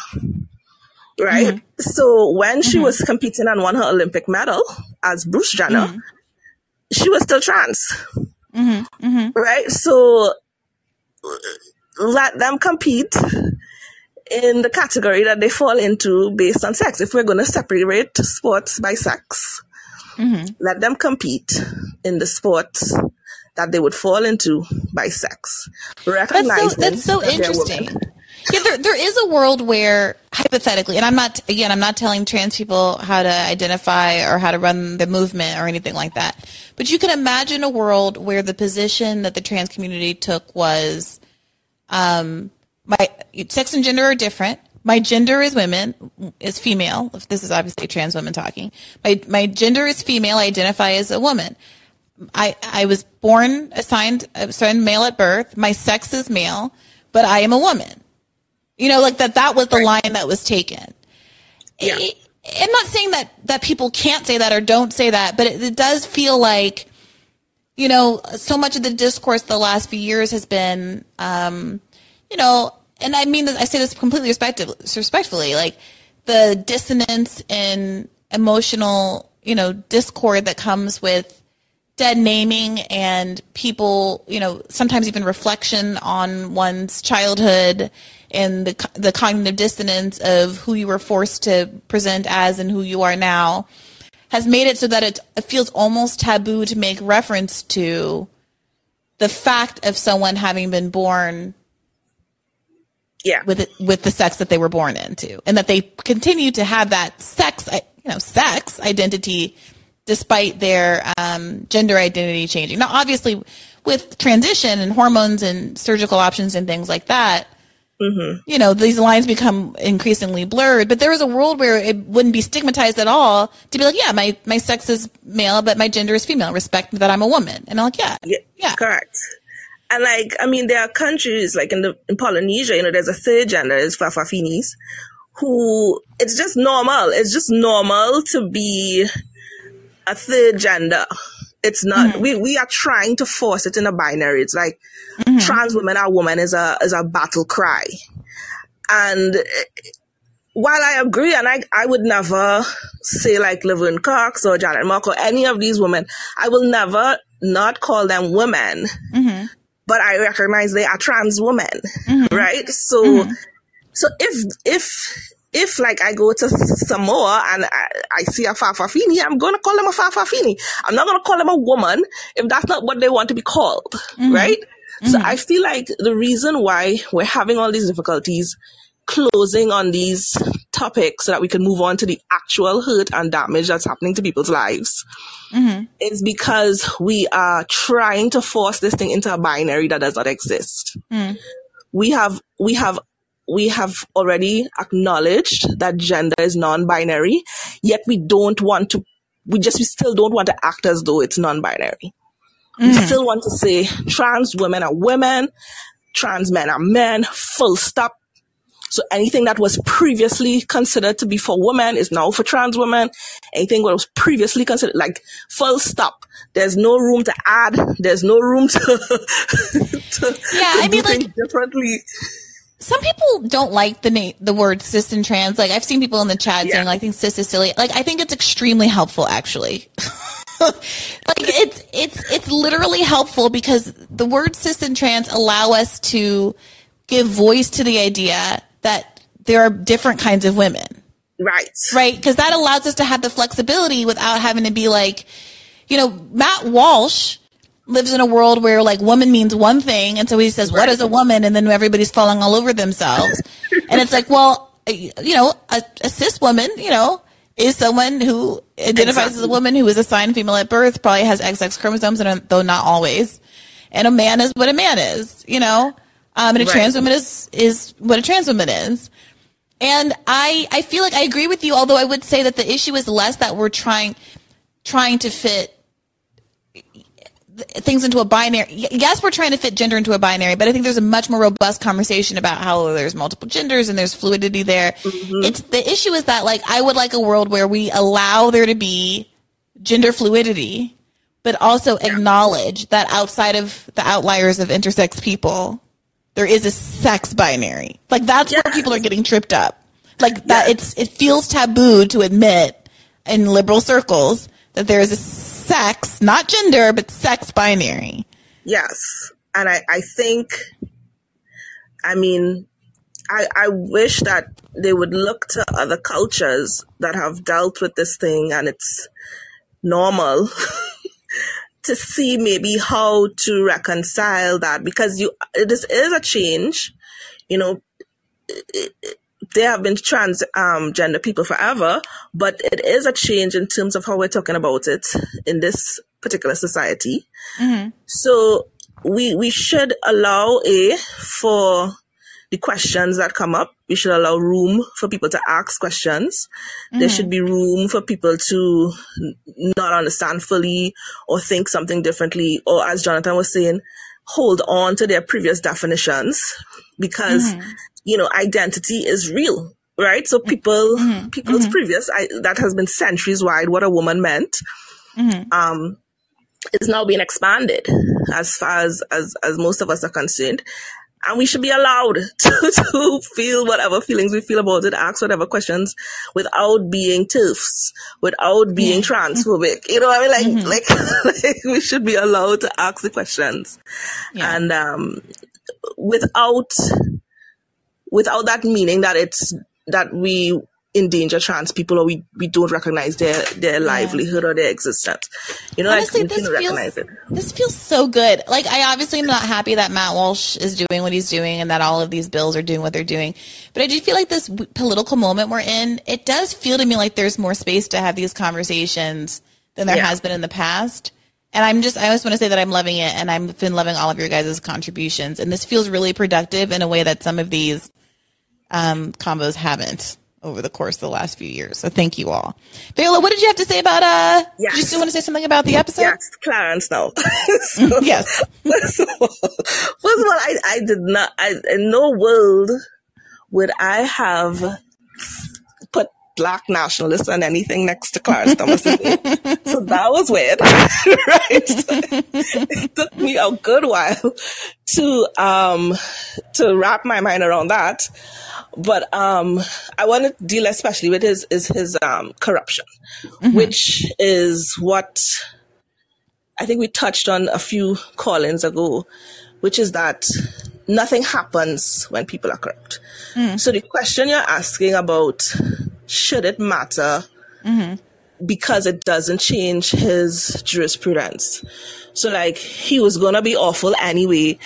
Right? Mm-hmm. So when she was competing and won her Olympic medal as Bruce Jenner, she was still trans. Mm-hmm, mm-hmm. Right? So let them compete in the category that they fall into based on sex. If we're going to separate sports by sex, mm-hmm. let them compete in the sports that they would fall into by sex. Recognizing that's so, that's so interesting. yeah, there, there is a world where hypothetically, and I'm not, again, I'm not telling trans people how to identify or how to run the movement or anything like that. But you can imagine a world where the position that the trans community took was, um, my sex and gender are different. My gender is women, is female. If this is obviously trans women talking. My my gender is female. I identify as a woman. I I was born assigned assigned male at birth. My sex is male, but I am a woman. You know, like that. That was the line that was taken. Yeah. It, I'm not saying that that people can't say that or don't say that, but it, it does feel like, you know, so much of the discourse the last few years has been, um, you know, and I mean, I say this completely respectfully, like the dissonance and emotional, you know, discord that comes with dead naming and people, you know, sometimes even reflection on one's childhood and the the cognitive dissonance of who you were forced to present as and who you are now has made it so that it, it feels almost taboo to make reference to the fact of someone having been born yeah with it, with the sex that they were born into and that they continue to have that sex you know sex identity despite their um, gender identity changing now obviously with transition and hormones and surgical options and things like that Mm-hmm. You know, these lines become increasingly blurred, but there is a world where it wouldn't be stigmatized at all to be like, yeah, my, my sex is male, but my gender is female. Respect that I'm a woman. And I'm like, yeah, yeah, yeah. correct. And like, I mean, there are countries like in the, in Polynesia, you know, there's a third gender, is Fa'afafines, who it's just normal. It's just normal to be a third gender. It's not, mm-hmm. we, we are trying to force it in a binary. It's like mm-hmm. trans women are women is a, is a battle cry. And while I agree, and I, I would never say like Laverne Cox or Janet Mock or any of these women, I will never not call them women, mm-hmm. But I recognize they are trans women, mm-hmm. right? So, mm-hmm. so if, if, if like I go to Samoa and I, I see a Fa'afafine, I'm going to call them a Fa'afafine. I'm not going to call them a woman if that's not what they want to be called, mm-hmm. right? Mm-hmm. So I feel like the reason why we're having all these difficulties closing on these topics so that we can move on to the actual hurt and damage that's happening to people's lives mm-hmm. is because we are trying to force this thing into a binary that does not exist. Mm. We have, we have we have already acknowledged that gender is non-binary, yet we don't want to, we just, we still don't want to act as though it's non-binary. Mm. We still want to say trans women are women, trans men are men, full stop. So anything that was previously considered to be for women is now for trans women. Anything that was previously considered like full stop. There's no room to add. There's no room to, to yeah, I mean, like differently some people don't like the name, the word cis and trans. Like I've seen people in the chat yeah. saying, like, I think cis is silly. Like I think it's extremely helpful, actually. like it's it's it's literally helpful because the word cis and trans allow us to give voice to the idea that there are different kinds of women. Right. Right. Because that allows us to have the flexibility without having to be like, you know, Matt Walsh lives in a world where like woman means one thing and so he says right. what is a woman and then everybody's falling all over themselves and it's like well you know a, a, cis woman you know is someone who identifies exactly. as a woman who is assigned female at birth probably has xx chromosomes and though not always and a man is what a man is, you know, um, and a Right. trans woman is is what a trans woman is. And I I feel like I agree with you, although I would say that the issue is less that we're trying trying to fit things into a binary. Yes, we're trying to fit gender into a binary, but I think there's a much more robust conversation about how there's multiple genders and there's fluidity there. It's the issue is that like I would like a world where we allow there to be gender fluidity, but also acknowledge that outside of the outliers of intersex people, there is a sex binary. Like that's where people are getting tripped up. Like that, it's it feels taboo to admit in liberal circles that there is a sex, not gender, but sex binary. Yes. And I, I think, I mean, I, I wish that they would look to other cultures that have dealt with this thing and it's normal to see maybe how to reconcile that because you, this is a change, you know, there have been trans um, gender people forever, but it is a change in terms of how we're talking about it in this particular society. So we we should allow a for the questions that come up. We should allow room for people to ask questions. There mm-hmm. should be room for people to not understand fully or think something differently, or as Jonathan was saying, hold on to their previous definitions because mm-hmm. you know identity is real. Right, so people, mm-hmm. people's previous I, that has been centuries wide. What a woman meant, um, is now being expanded as far as, as, as most of us are concerned. And we should be allowed to, to feel whatever feelings we feel about it, ask whatever questions without being TERFs, without being transphobic. You know what I mean? Like, like, like we should be allowed to ask the questions. Yeah. And, um, without, without that meaning that it's, that we endanger trans people or we, we don't recognize their, their livelihood or their existence. You know, Honestly, like we this feels recognize it. this feels so good. Like I obviously am not happy that Matt Walsh is doing what he's doing and that all of these bills are doing what they're doing. But I do feel like this w- political moment we're in, it does feel to me like there's more space to have these conversations than there Yeah. has been in the past. And I'm just I just want to say that I'm loving it and I've been loving all of your guys' contributions. And this feels really productive in a way that some of these um, combos haven't over the course of the last few years. So thank you all. Viola, what did you have to say about uh did you still want to say something about the episode? Yes, Clarence now. so, Yes. First of all, first of all I, I did not, I, in no world would I have black nationalists and anything next to Clarence Thomas. So that was weird, right? it took me a good while to, um, to wrap my mind around that. But, um, I want to deal especially with his, is his, um, corruption, which is what I think we touched on a few call-ins ago, which is that nothing happens when people are corrupt. So the question you're asking about should it matter mm-hmm. because it doesn't change his jurisprudence. So like he was gonna be awful anyway,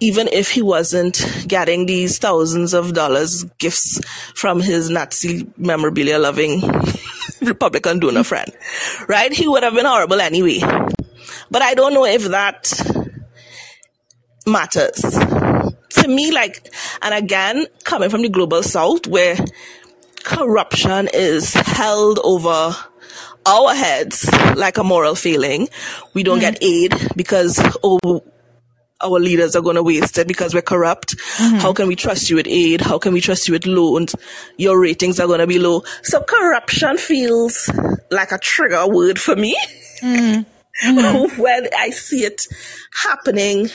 even if he wasn't getting these thousands of dollars gifts from his Nazi memorabilia loving Republican donor mm-hmm. friend. Right? He would have been horrible anyway. But I don't know if that matters. To me, like, and again, coming from the global south where corruption is held over our heads like a moral failing. We don't get hmm. aid because, oh, our leaders are going to waste it because we're corrupt. Hmm. How can we trust you with aid? How can we trust you with loans? Your ratings are going to be low. So corruption feels like a trigger word for me hmm. when I see it happening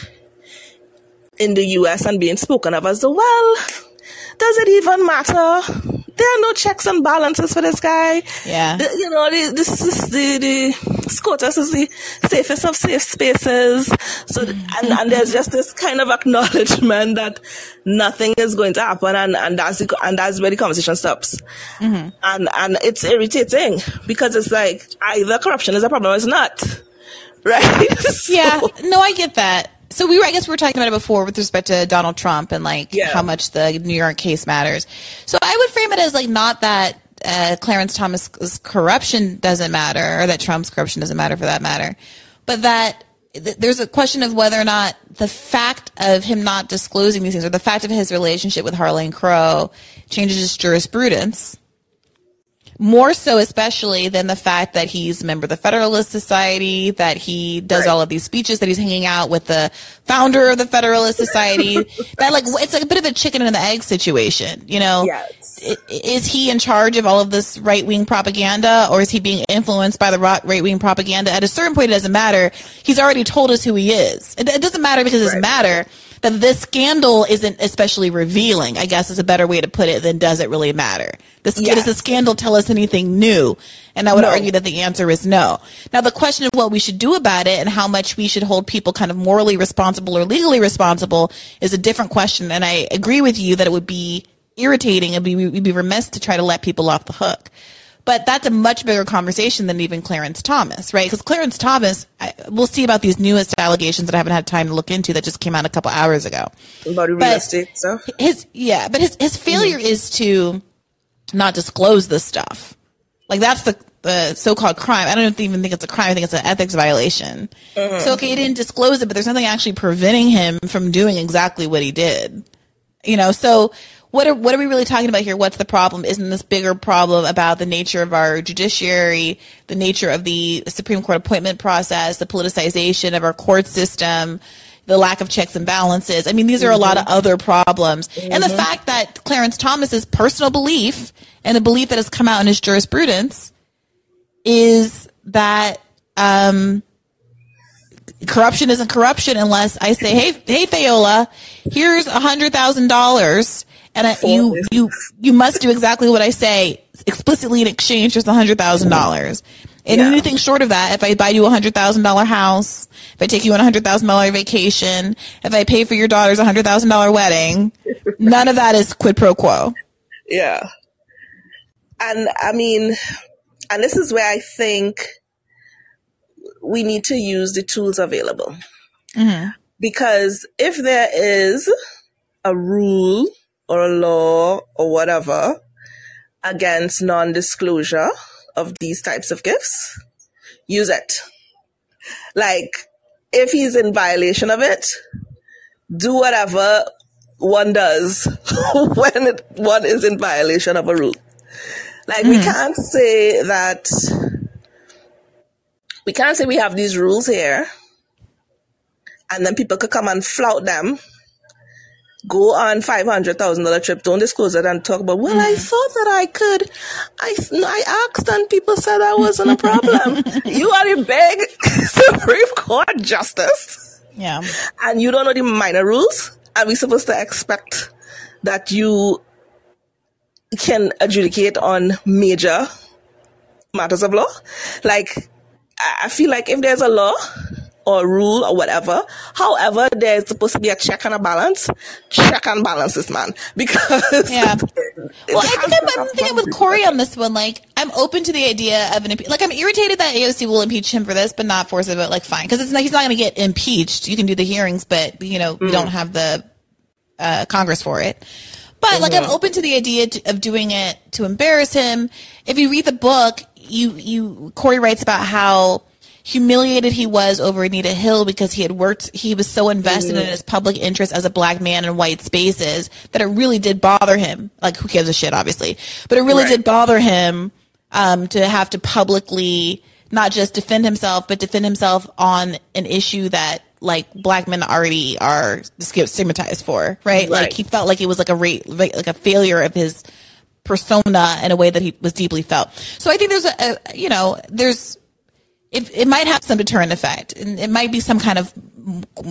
in the US and being spoken of as the well, does it even matter? There are no checks and balances for this guy. Yeah. The- you know, the, this is the, the SCOTUS is the safest of safe spaces. So, and, and there's just this kind of acknowledgement that nothing is going to happen and, and that's the, and that's where the conversation stops. Mm-hmm. And, and it's irritating because it's like either corruption is a problem or it's not. Right? Yeah, no, I get that. So we were, I guess we were talking about it before with respect to Donald Trump and like Yeah. how much the New York case matters. So I would frame it as like not that uh, Clarence Thomas's corruption doesn't matter or that Trump's corruption doesn't matter for that matter, but that th- there's a question of whether or not the fact of him not disclosing these things or the fact of his relationship with Harlan Crow changes his jurisprudence more so especially than the fact that he's a member of the Federalist Society, that he does Right. all of these speeches, that he's hanging out with the founder of the Federalist Society. that like it's like a bit of a chicken and the egg situation, you know? Yes. Is he in charge of all of this right wing propaganda, or is he being influenced by the right wing propaganda? At a certain point, it doesn't matter. He's already told us who he is. It, it doesn't matter because it doesn't Right. matter that this scandal isn't especially revealing. I guess is a better way to put it than does it really matter. This, Does the scandal tell us anything new? And I would No. argue that the answer is no. Now, the question of what we should do about it and how much we should hold people kind of morally responsible or legally responsible is a different question. And I agree with you that it would be irritating and we'd be remiss to try to let people off the hook. But that's a much bigger conversation than even Clarence Thomas, right? Because Clarence Thomas, I, we'll see about these newest allegations that I haven't had time to look into that just came out a couple hours ago About real But- estate stuff. his yeah, but his his failure mm-hmm. is to not disclose this stuff. Like that's the the so-called crime. I don't even think it's a crime. I think it's an ethics violation. Mm-hmm. So okay, he didn't disclose it, but there's nothing actually preventing him from doing exactly what he did. You know, so what are what are we really talking about here? What's the problem? Isn't this bigger problem about the nature of our judiciary, the nature of the Supreme Court appointment process, the politicization of our court system, the lack of checks and balances? I mean, these are a lot of other problems. And the fact that Clarence Thomas's personal belief and the belief that has come out in his jurisprudence is that um, corruption isn't corruption unless I say, "Hey, hey, Fayola, here's a hundred thousand dollars, and I, you you you must do exactly what I say explicitly in exchange for the hundred thousand dollars." And Yeah. anything short of that, if I buy you a hundred thousand dollar house, if I take you on a hundred thousand dollar vacation, if I pay for your daughter's a hundred thousand dollar wedding, none of that is quid pro quo. Yeah. And I mean, and this is where I think we need to use the tools available. Mm-hmm. Because if there is a rule or a law or whatever against non disclosure of these types of gifts, use it. Like, if he's in violation of it, do whatever one does when it, one is in violation of a rule. Like we mm-hmm. can't say that we can't say we have these rules here. And then people could come and flout them, go on five hundred thousand dollar trip, don't disclose it and talk about, well, I mm. thought that I could. I I asked and people said that wasn't a problem. you are a big Supreme Court justice. Yeah. and you don't know the minor rules, are we supposed to expect that you can adjudicate on major matters of law? Like, I feel like if there's a law or a rule or whatever, however, there's supposed to be a check and a balance, check and balance this man because Yeah. Well, I think I'm, I'm thinking with. Corey on this one. Like, I'm open to the idea of an impe- like. I'm irritated that AOC will impeach him for this, but not force it. But like, fine, because it's not, he's not going to get impeached. You can do the hearings, but you know, you don't have the uh, Congress for it. But like, I'm open to the idea to, of doing it to embarrass him. If you read the book, you you Corey writes about how humiliated he was over Anita Hill because he had worked, he was so invested in his public interest as a black man in white spaces that it really did bother him. Like, who gives a shit, obviously, but it really Right. did bother him um, to have to publicly not just defend himself, but defend himself on an issue that like black men already are stigmatized for, right? Like he felt like it was like a rate, like, like a failure of his persona in a way that he was deeply felt. So I think there's a, a you know, there's it, it might have some deterrent effect. And it might be some kind of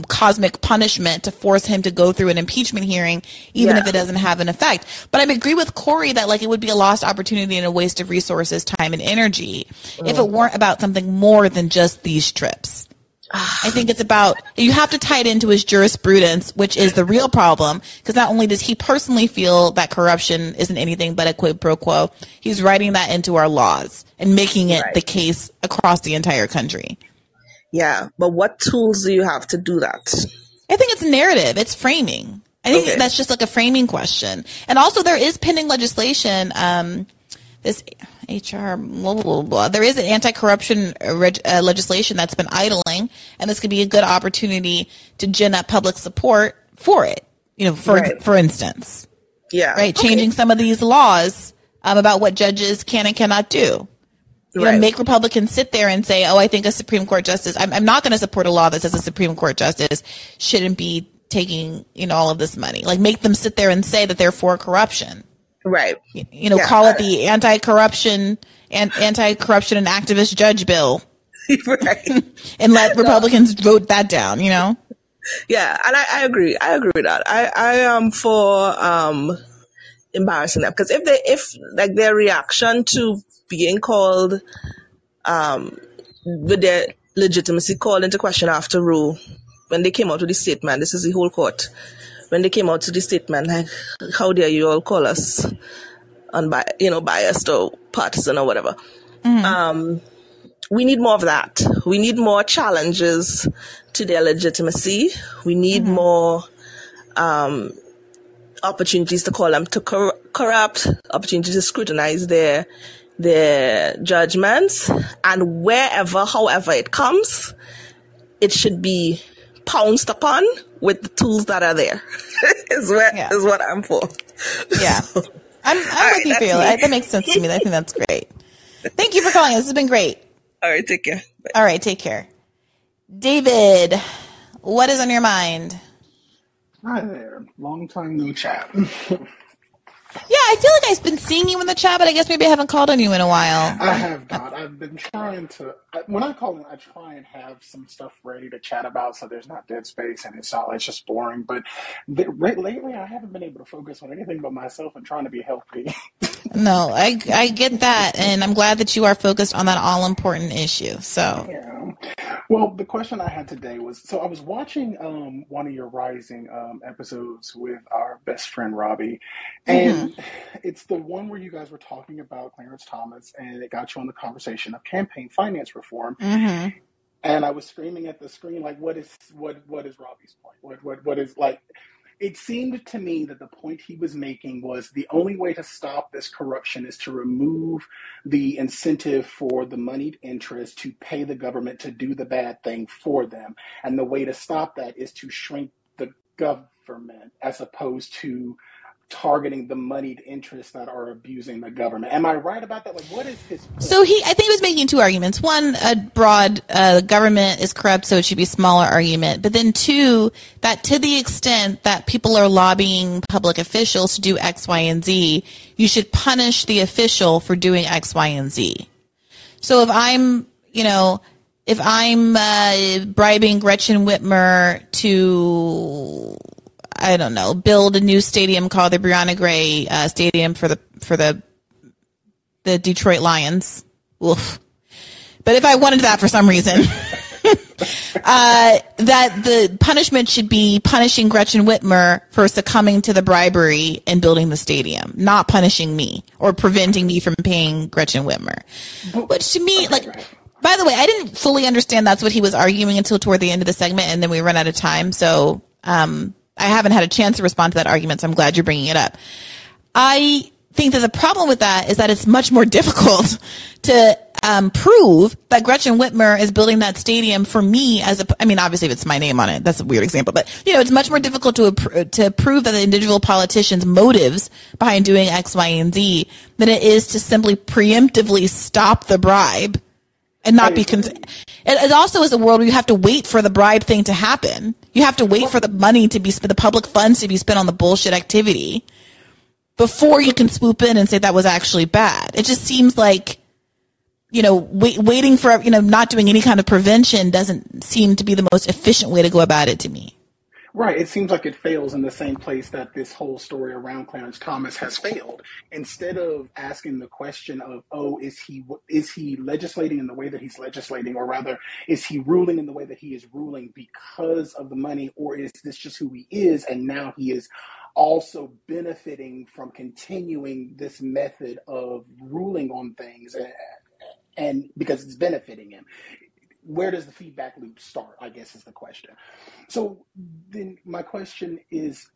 cosmic punishment to force him to go through an impeachment hearing, even Yeah. if it doesn't have an effect. But I agree with Corey that like it would be a lost opportunity and a waste of resources, time, and energy if it mm. weren't about something more than just these trips. I think it's about you have to tie it into his jurisprudence, which is the real problem. Because not only does he personally feel that corruption isn't anything but a quid pro quo, he's writing that into our laws and making it Right. the case across the entire country. Yeah, but what tools do you have to do that? I think it's narrative. It's framing. I think Okay. that's just like a framing question. And also, there is pending legislation um, this HR blah, blah, blah, blah. There is an anti-corruption reg- uh, legislation that's been idling, and this could be a good opportunity to gin up public support for it. You know, for Right. for instance, Yeah. right, Okay. changing some of these laws um, about what judges can and cannot do. You know, Right. make Republicans sit there and say, "Oh, I think a Supreme Court justice." I'm, I'm not going to support a law that says a Supreme Court justice shouldn't be taking you know all of this money. Like, make them sit there and say that they're for corruption Right. you know, Yeah, call it I- the anti-corruption and anti-corruption and activist judge bill, right. and let Republicans vote that down. You know, Yeah, and I, I agree. I agree with that. I, I am for um embarrassing them because if they if like their reaction to being called um with their legitimacy called into question after Roe when they came out with the statement, this is the whole court. When they came out to the statement, like, how dare you all call us unbi- you know, biased or partisan or whatever. Um, we need more of that. We need more challenges to their legitimacy. We need more um, opportunities to call them to cor- corrupt, opportunities to scrutinize their their judgments, and wherever, however it comes, it should be pounced upon with the tools that are there. is what Yeah. is what I'm for. yeah, I'm, I'm right, with you, that's Fairly. That makes sense to me. I think that's great. Thank you for calling. This has been great. All right, take care. Bye. All right, take care, David. What is on your mind? Hi there. Long time no chat. Yeah, I feel like I've been seeing you in the chat, but I guess maybe I haven't called on you in a while. I have not. I've been trying to. I- When I call in, I try and have some stuff ready to chat about, so there's not dead space and it's not. It's just boring. But the, right, lately, I haven't been able to focus on anything but myself and trying to be healthy. No, I I get that, and I'm glad that you are focused on that all important issue. So, Yeah. Well, the question I had today was so I was watching um, one of your Rising um, episodes with our best friend Robbie, and it's the one where you guys were talking about Clarence Thomas, and it got you on the conversation of campaign finance reform. mhm. And I was screaming at the screen like, "What is what? What is Robbie's point? What what what is like?" It seemed to me that the point he was making was the only way to stop this corruption is to remove the incentive for the moneyed interest to pay the government to do the bad thing for them. And the way to stop that is to shrink the government as opposed to targeting the moneyed interests that are abusing the government. Am I right about that? Like, what is his point? So he, I think he was making two arguments. One, a broad, uh, government is corrupt, so it should be smaller argument. But then two, that to the extent that people are lobbying public officials to do X, Y, and Z, you should punish the official for doing X, Y, and Z. So if I'm, you know, if I'm uh, bribing Gretchen Whitmer to, I don't know, build a new stadium called the Briahna Gray uh, Stadium for the for the the Detroit Lions. Oof. But if I wanted that for some reason, uh, that the punishment should be punishing Gretchen Whitmer for succumbing to the bribery and building the stadium, not punishing me or preventing me from paying Gretchen Whitmer. Which to me, like, by the way, I didn't fully understand that's what he was arguing until toward the end of the segment, and then we run out of time. So um, I haven't had a chance to respond to that argument, so I'm glad you're bringing it up. I think that the problem with that is that it's much more difficult to um, prove that Gretchen Whitmer is building that stadium for me as a, I mean, obviously if it's my name on it, that's a weird example, but you know, it's much more difficult to, to prove that the individual politician's motives behind doing X, Y, and Z than it is to simply preemptively stop the bribe and not be con- it, it also is a world where you have to wait for the bribe thing to happen. You have to wait for the money to be spent, the public funds to be spent on the bullshit activity before you can swoop in and say that was actually bad. It just seems like, you know, wait, waiting for, you know, not doing any kind of prevention doesn't seem to be the most efficient way to go about it to me. Right. It seems like it fails in the same place that this whole story around Clarence Thomas has failed. Instead of asking the question of, oh, is he is he legislating in the way that he's legislating, or rather, is he ruling in the way that he is ruling because of the money, or is this just who he is, and now he is also benefiting from continuing this method of ruling on things, and, and because it's benefiting him where does the feedback loop start? I guess is the question. So then my question is,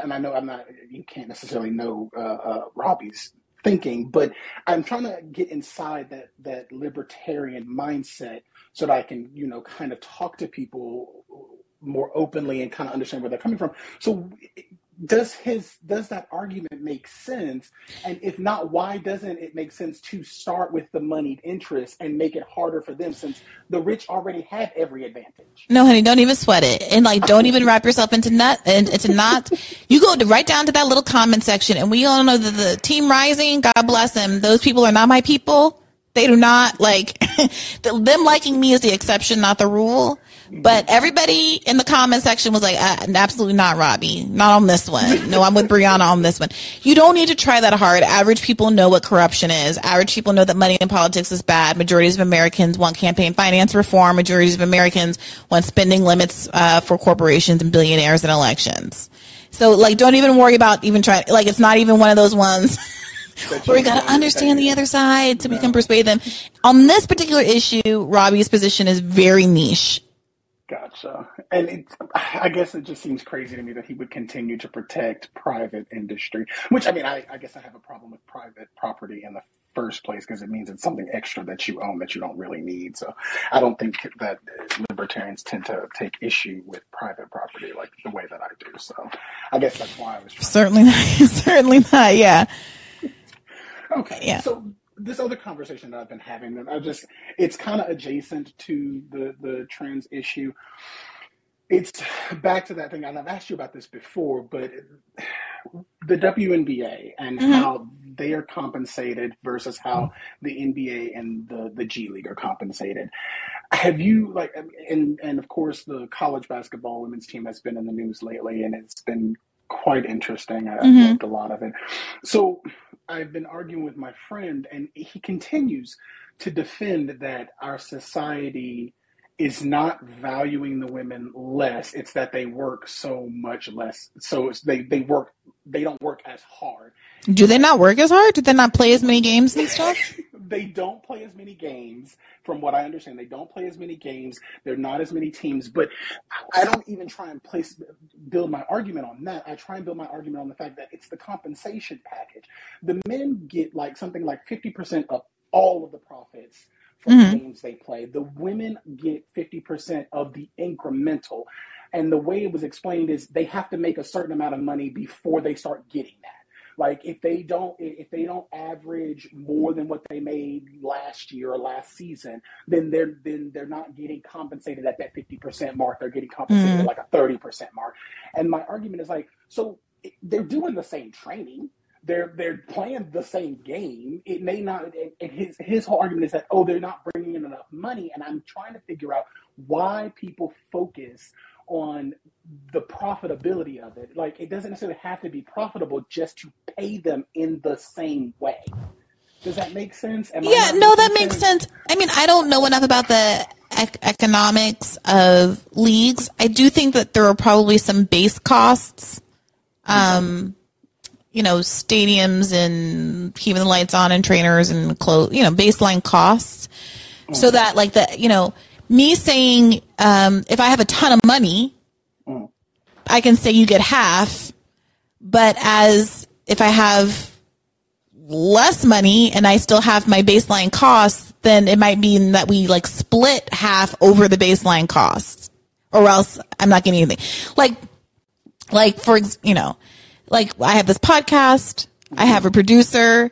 and I know I'm not, you can't necessarily know uh, uh, Robbie's thinking, but I'm trying to get inside that that libertarian mindset so that I can, you know, kind of talk to people more openly and kind of understand where they're coming from. So does his does that argument make sense? And if not why doesn't it make sense to start with the moneyed interest and make it harder for them since the rich already have every advantage? No honey don't even sweat it. And like don't even wrap yourself into nut and into not you go to right down to that little comment section and we all know that the team rising god bless them those people are not my people. They do not like them liking me is the exception not the rule but everybody in the comment section was like, uh, absolutely not, Robbie. Not on this one. No, I'm with Briahna on this one. You don't need to try that hard. Average people know what corruption is. Average people know that money in politics is bad. Majorities of Americans want campaign finance reform. Majorities of Americans want spending limits uh, for corporations and billionaires in elections. So, like, don't even worry about even trying. Like, it's not even one of those ones. where we got to understand the other side so we can persuade them. On this particular issue, Robbie's position is very niche. Gotcha. And it, I guess it just seems crazy to me that he would continue to protect private industry, which I mean, I, I guess I have a problem with private property in the first place because it means it's something extra that you own that you don't really need. So I don't think that libertarians tend to take issue with private property like the way that I do. So I guess that's why I was certainly not, certainly not. Yeah. okay. Yeah. So this other conversation that I've been having that I just it's kind of adjacent to the the trans issue. It's back to that thing, and I've asked you about this before, but the WNBA and mm-hmm. how they are compensated versus how the NBA and the, the G League are compensated. Have you like and and of course the college basketball women's team has been in the news lately, and it's been quite interesting. I, mm-hmm. loved a lot of it. So I've been arguing with my friend, and he continues to defend that our society is not valuing the women less. It's that they work so much less. So it's they they work they don't work as hard. Do they not work as hard? Do they not play as many games and stuff? they don't play as many games. From what I understand, they don't play as many games. There are not as many teams. But I don't even try and place build my argument on that. I try and build my argument on the fact that it's the compensation package. The men get like something like fifty percent of all of the profits from mm-hmm. games they play. The women get fifty percent of the incremental. And the way it was explained is they have to make a certain amount of money before they start getting that. Like if they don't if they don't average more than what they made last year or last season, then they're then they're not getting compensated at that fifty percent mark. They're getting compensated mm. at like a thirty percent mark. And my argument is like, so they're doing the same training. They're they're playing the same game. It may not. And his his whole argument is that oh they're not bringing in enough money. And I'm trying to figure out why people focus on the profitability of it. Like it doesn't necessarily have to be profitable just to pay them in the same way. Does that make sense? Am yeah, no, that makes sense? I mean, I don't know enough about the ec- economics of leagues. I do think that there are probably some base costs. Um, you know, stadiums and keeping the lights on and trainers and clothes, you know, baseline costs. So that like the, you know, me saying um, if I have a ton of money, mm. I can say you get half. But as if I have less money and I still have my baseline costs, then it might mean that we like split half over the baseline costs, or else I'm not getting anything. Like, like for you know, like I have this podcast, I have a producer,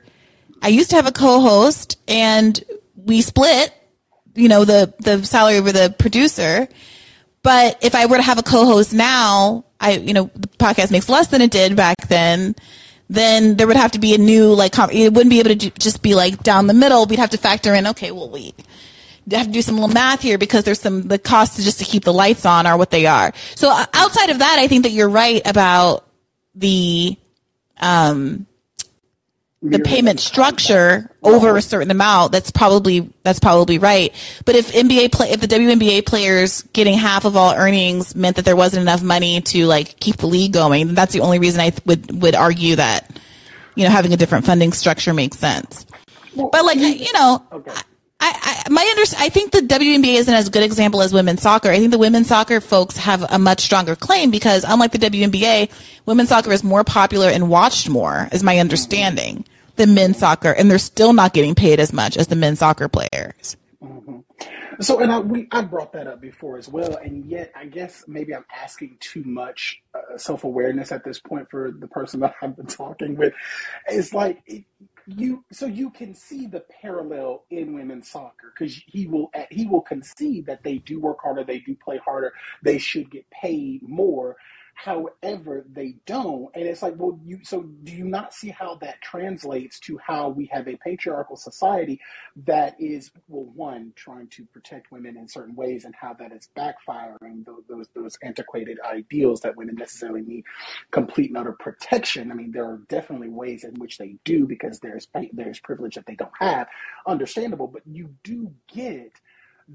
I used to have a co-host, and we split you know, the, the salary of the producer. But if I were to have a co-host now, I, you know, the podcast makes less than it did back then. Then there would have to be a new, like, it wouldn't be able to just be like down the middle. We'd have to factor in, okay, well, we have to do some little math here because there's some, the costs just to keep the lights on are what they are. So uh, outside of that, I think that you're right about the, um, the payment structure over a certain amount that's probably that's probably right but if nba play if the WNBA players getting half of all earnings meant that there wasn't enough money to like keep the league going then that's the only reason i th- would would argue that you know having a different funding structure makes sense but like you know okay. I, I, my under, I think the WNBA isn't as good example as women's soccer. I think the women's soccer folks have a much stronger claim because unlike the WNBA, women's soccer is more popular and watched more, is my understanding. Than men's soccer, and they're still not getting paid as much as the men's soccer players. So, and I, we, I brought that up before as well, and yet I guess maybe I'm asking too much uh, self awareness at this point for the person that I've been talking with. It's like it, you, so you can see the parallel in women's soccer because he will he will concede that they do work harder, they do play harder, they should get paid more. However, they don't. And it's like, well, you so do you not see how that translates to how we have a patriarchal society that is, well, one, trying to protect women in certain ways and how that is backfiring those those, those antiquated ideals that women necessarily need complete and utter protection. I mean, there are definitely ways in which they do because there's there's privilege that they don't have. Understandable, but you do get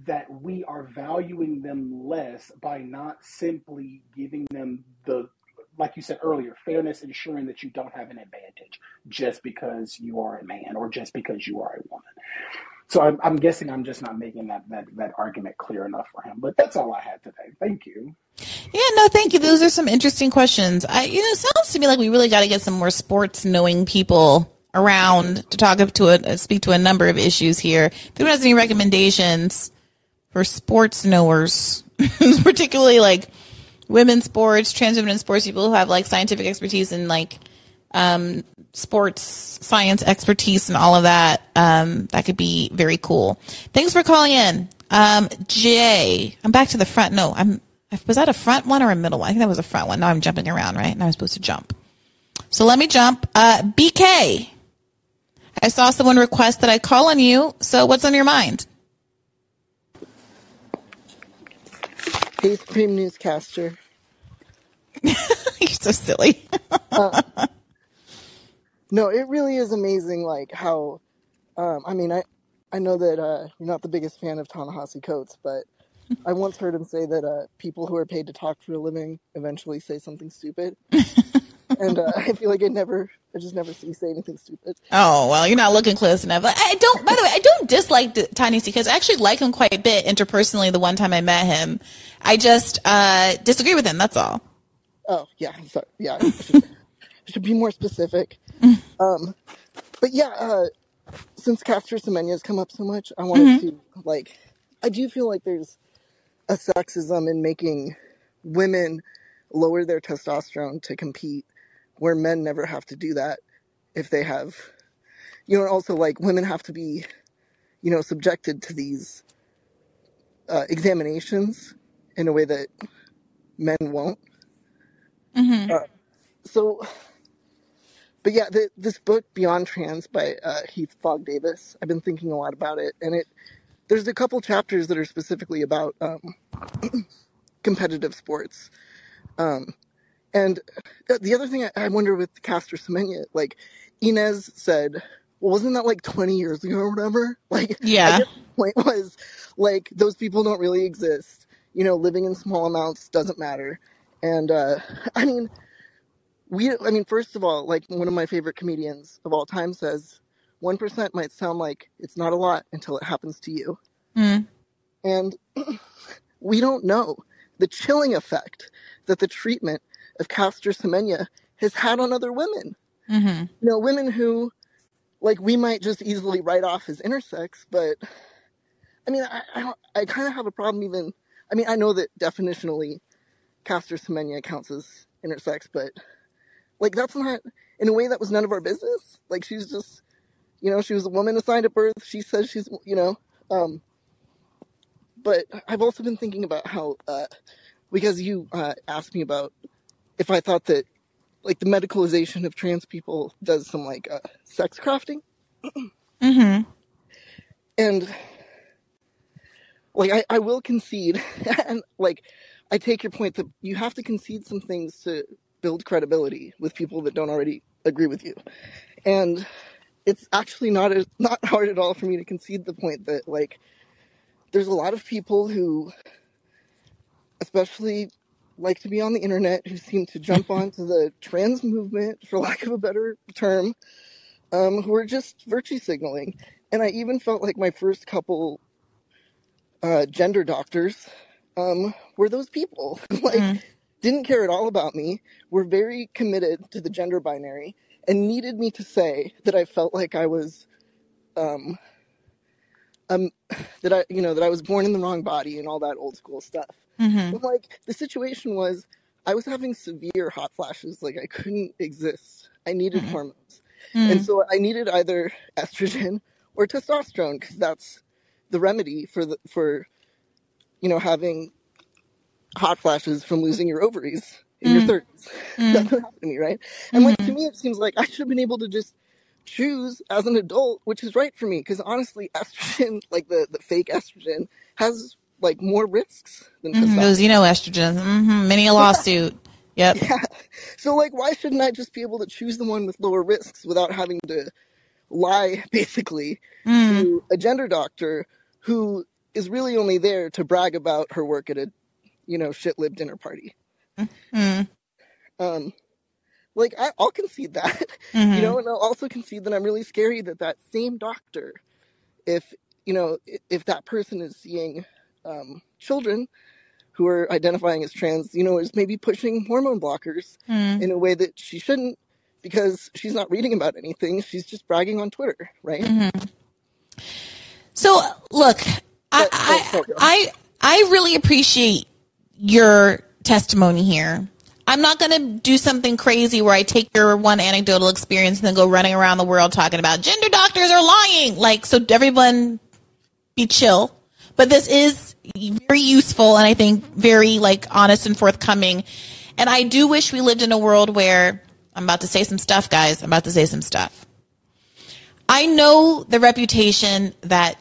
that we are valuing them less by not simply giving them the like you said earlier, fairness, ensuring that you don't have an advantage just because you are a man or just because you are a woman. So I'm, I'm guessing I'm just not making that, that that argument clear enough for him. But that's all I had today. Thank you. Yeah, no, thank you. Those are some interesting questions. I, you know, it sounds to me like we really got to get some more sports knowing people around to talk to a, uh, speak to a number of issues here. If anyone has any recommendations for sports knowers, particularly like women's sports, trans women in sports, people who have like scientific expertise and like um, sports science expertise and all of that. Um, that could be very cool. Thanks for calling in. Um, Jay, I'm back to the front. No, I'm, was that a front one or a middle one? I think that was a front one. Now I'm jumping around, right? Now I'm supposed to jump. So let me jump. Uh, BK, I saw someone request that I call on you. So what's on your mind? Hey, Supreme Newscaster. You're so silly. uh, no, it really is amazing, like how. Um, I mean, I I know that uh, you're not the biggest fan of Ta-Nehisi Coates, but I once heard him say that uh, people who are paid to talk for a living eventually say something stupid. and uh, I feel like I never, I just never see say anything stupid. Oh well, you're not looking close enough. I don't. By the way, I don't dislike Tiny C because I actually like him quite a bit interpersonally. The one time I met him, I just uh, disagree with him. That's all. Oh yeah, sorry. Yeah, I should, I should be more specific. um, but yeah, uh, since Caster Semenya has come up so much, I wanted mm-hmm. to like, I do feel like there's a sexism in making women lower their testosterone to compete where men never have to do that if they have you know also like women have to be you know subjected to these uh, examinations in a way that men won't mm-hmm. uh, so but yeah the, this book beyond trans by uh, heath fogg davis i've been thinking a lot about it and it there's a couple chapters that are specifically about um, competitive sports um, and the other thing I wonder with Caster Semenya, like Inez said, well, wasn't that like 20 years ago or whatever? Like, yeah. the point was like those people don't really exist. You know, living in small amounts doesn't matter. And uh, I mean, we. I mean, first of all, like one of my favorite comedians of all time says, one percent might sound like it's not a lot until it happens to you. Mm. And we don't know the chilling effect that the treatment of Caster Semenya has had on other women. Mm-hmm. You know, women who, like, we might just easily write off as intersex, but I mean, I, I, I kind of have a problem even. I mean, I know that definitionally Caster Semenya counts as intersex, but like, that's not, in a way, that was none of our business. Like, she's just, you know, she was a woman assigned at birth. She says she's, you know, um, but I've also been thinking about how, uh, because you uh, asked me about if I thought that like the medicalization of trans people does some like uh, sex crafting. mm-hmm. And like I, I will concede and like I take your point that you have to concede some things to build credibility with people that don't already agree with you. And it's actually not a, not hard at all for me to concede the point that like there's a lot of people who especially like to be on the internet who seem to jump onto the trans movement, for lack of a better term, um, who are just virtue signaling. And I even felt like my first couple uh, gender doctors um, were those people. like, mm-hmm. didn't care at all about me, were very committed to the gender binary, and needed me to say that I felt like I was, um, um, that I, you know, that I was born in the wrong body and all that old school stuff. Mm-hmm. Like the situation was, I was having severe hot flashes. Like I couldn't exist. I needed Mm-hmm. hormones, and so I needed either estrogen or testosterone because that's the remedy for the for you know having hot flashes from losing your ovaries in your 30s. That's what happened to me, right? And like to me, it seems like I should have been able to just choose as an adult, which is right for me. Because honestly, estrogen, like the the fake estrogen, has like more risks than Mm-hmm. Those, you know, estrogen. Mm-hmm. Many a lawsuit. Yep. Yeah. So like, why shouldn't I just be able to choose the one with lower risks without having to lie, basically, Mm. to a gender doctor who is really only there to brag about her work at a, you know, shit lib dinner party? Mm. Um, like I, I'll concede that, Mhm. you know, and I'll also concede that I'm really scary that that same doctor, if you know, if that person is seeing um, children who are identifying as trans, you know, is maybe pushing hormone blockers Mm. in a way that she shouldn't because she's not reading about anything. She's just bragging on Twitter, right? Mm-hmm. So look, I, But- oh, I, sorry, I, I really appreciate your testimony here. I'm not going to do something crazy where I take your one anecdotal experience and then go running around the world talking about gender doctors are lying. Like, so everyone be chill. But this is very useful and I think very like honest and forthcoming. And I do wish we lived in a world where I'm about to say some stuff, guys. I'm about to say some stuff. I know the reputation that,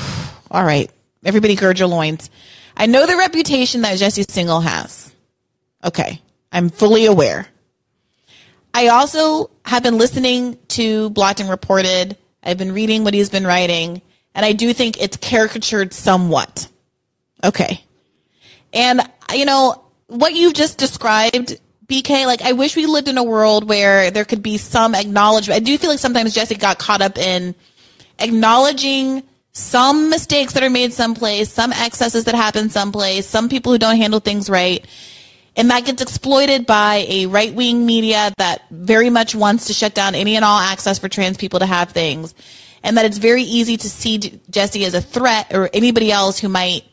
all right, everybody gird your loins. I know the reputation that Jesse Singal has. Okay, I'm fully aware. I also have been listening to Blocked and Reported. I've been reading what he's been writing, and I do think it's caricatured somewhat. Okay. And, you know, what you've just described, BK, like, I wish we lived in a world where there could be some acknowledgement. I do feel like sometimes Jesse got caught up in acknowledging some mistakes that are made someplace, some excesses that happen someplace, some people who don't handle things right. And that gets exploited by a right wing media that very much wants to shut down any and all access for trans people to have things. And that it's very easy to see Jesse as a threat or anybody else who might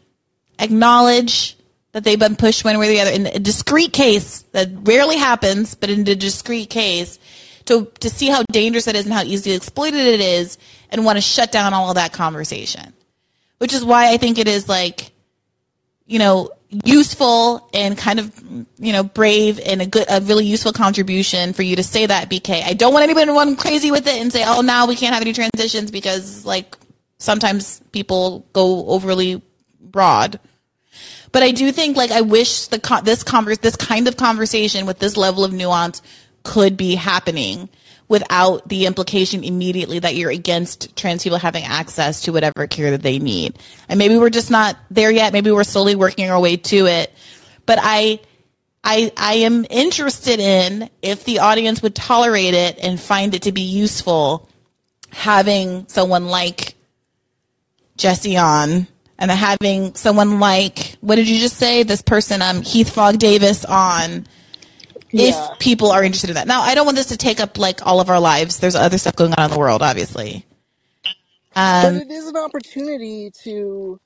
acknowledge that they've been pushed one way or the other in a discrete case that rarely happens, but in a discrete case to, to see how dangerous it is and how easily exploited it is and want to shut down all of that conversation. Which is why I think it is like, you know, useful and kind of, you know, brave and a good, a really useful contribution for you to say that, BK. I don't want anybody to run crazy with it and say, oh, now we can't have any transitions because, like, sometimes people go overly broad. But I do think, like, I wish the this converse, this kind of conversation with this level of nuance could be happening without the implication immediately that you're against trans people having access to whatever care that they need. And maybe we're just not there yet. Maybe we're slowly working our way to it. But I, I, I am interested in if the audience would tolerate it and find it to be useful having someone like Jesse on and having someone like, what did you just say? This person, um, Heath Fogg Davis on Yeah. if people are interested in that. Now, I don't want this to take up like all of our lives. There's other stuff going on in the world, obviously. but Um, it is an opportunity to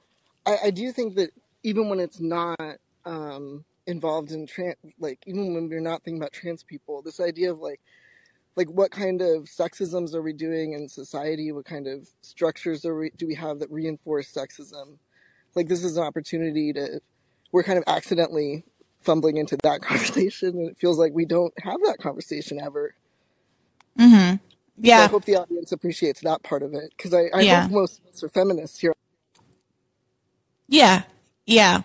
I, I do think that even when it's not um involved in trans like even when we're not thinking about trans people this idea of like like what kind of sexisms are we doing in society what kind of structures are we, do we have that reinforce sexism like this is an opportunity to we're kind of accidentally fumbling into that conversation and it feels like we don't have that conversation ever Mm-hmm. Yeah. so I hope the audience appreciates that part of it because I, I Yeah. hope most of us are feminists here. yeah, yeah.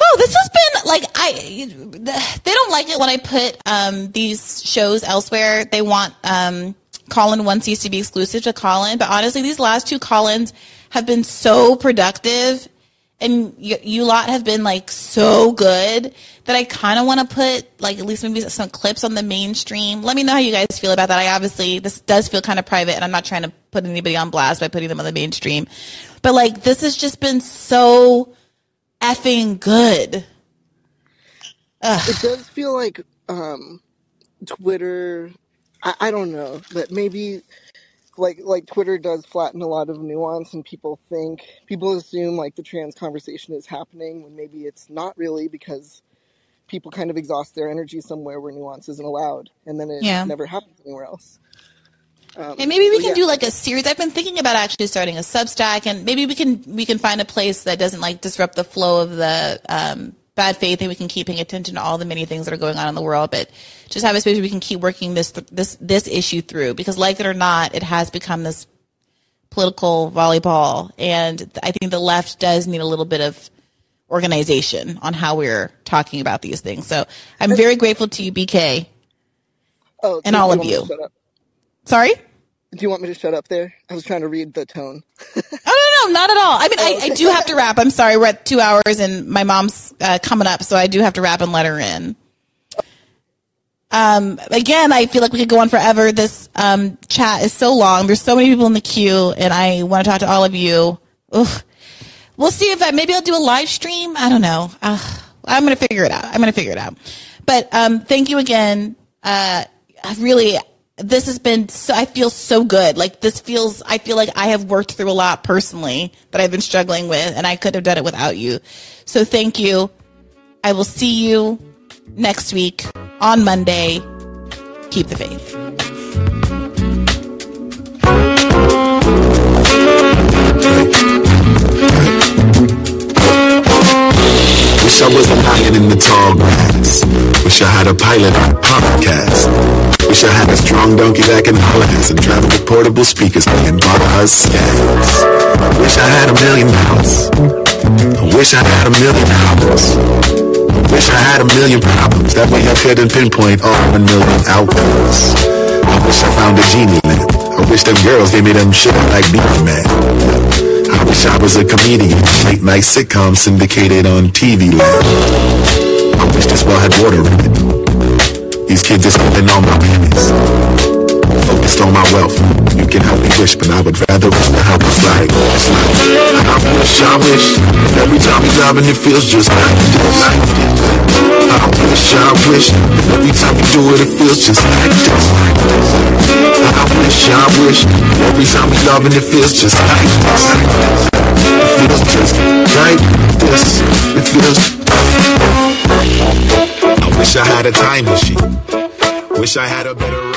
Oh, this has been like I. They don't like it when I put um, these shows elsewhere. They want um, Callin once used to be exclusive to Callin, but honestly, these last two Callins have been so productive, and you, you lot have been like so good that I kind of want to put like at least maybe some clips on the mainstream. Let me know how you guys feel about that. I obviously this does feel kind of private, and I'm not trying to put anybody on blast by putting them on the mainstream, but like this has just been so effing good. It does feel like um, Twitter I, I don't know, but maybe like like Twitter does flatten a lot of nuance, and people think people assume like the trans conversation is happening when maybe it's not really because people kind of exhaust their energy somewhere where nuance isn't allowed, and then it Yeah. never happens anywhere else. Um, And maybe we so can yeah. do like a series. I've been thinking about actually starting a Substack, and maybe we can we can find a place that doesn't like disrupt the flow of the um, bad faith, and we can keep paying attention to all the many things that are going on in the world. But just have a space where we can keep working this this this issue through, because like it or not, it has become this political volleyball, and I think the left does need a little bit of organization on how we're talking about these things. So I'm very grateful to you, BK. Oh, and all of want me to you. Sorry. Do you want me to shut up there? I was trying to read the tone. Oh no, no, not at all. I mean, I, I do have to wrap. I'm sorry, we're at two hours, and my mom's uh, coming up, so I do have to wrap and let her in. Um, again, I feel like we could go on forever. This um, chat is so long. There's so many people in the queue, and I want to talk to all of you. Ugh. We'll see if I, maybe I'll do a live stream. I don't know. Uh, I'm going to figure it out. I'm going to figure it out. But um, thank you again. Uh, I really, this has been. So, I feel so good. Like this feels. I feel like I have worked through a lot personally that I've been struggling with, and I could have done it without you. So thank you. I will see you next week on Monday. Keep the faith. Wish I was a lion in the tall grass. Wish I had a pilot on podcast. Wish I had a strong donkey that can holler ass and travel with portable speakers playing bars scans. Wish I had a million dollars. I wish I had a million. I wish I had a million problems. That way I couldn't pinpoint all one million outcomes. I wish I found a genie lamp. I wish them girls gave me them shit like Beenie Man. I wish I was a comedian, late night sitcom syndicated on TV land. I wish this well had water in it. These kids is holding all my pennies. Focused on my wealth. You can help me wish, but I would rather wish the help it's like, I wish, I wish. Every time you driving, it feels just like this. I wish, I wish. Every time you do it, it feels just like this. I wish, I wish. Every time we loving, it feels just like this. It feels just like this. It feels. I wish I had a time machine. Wish I had a better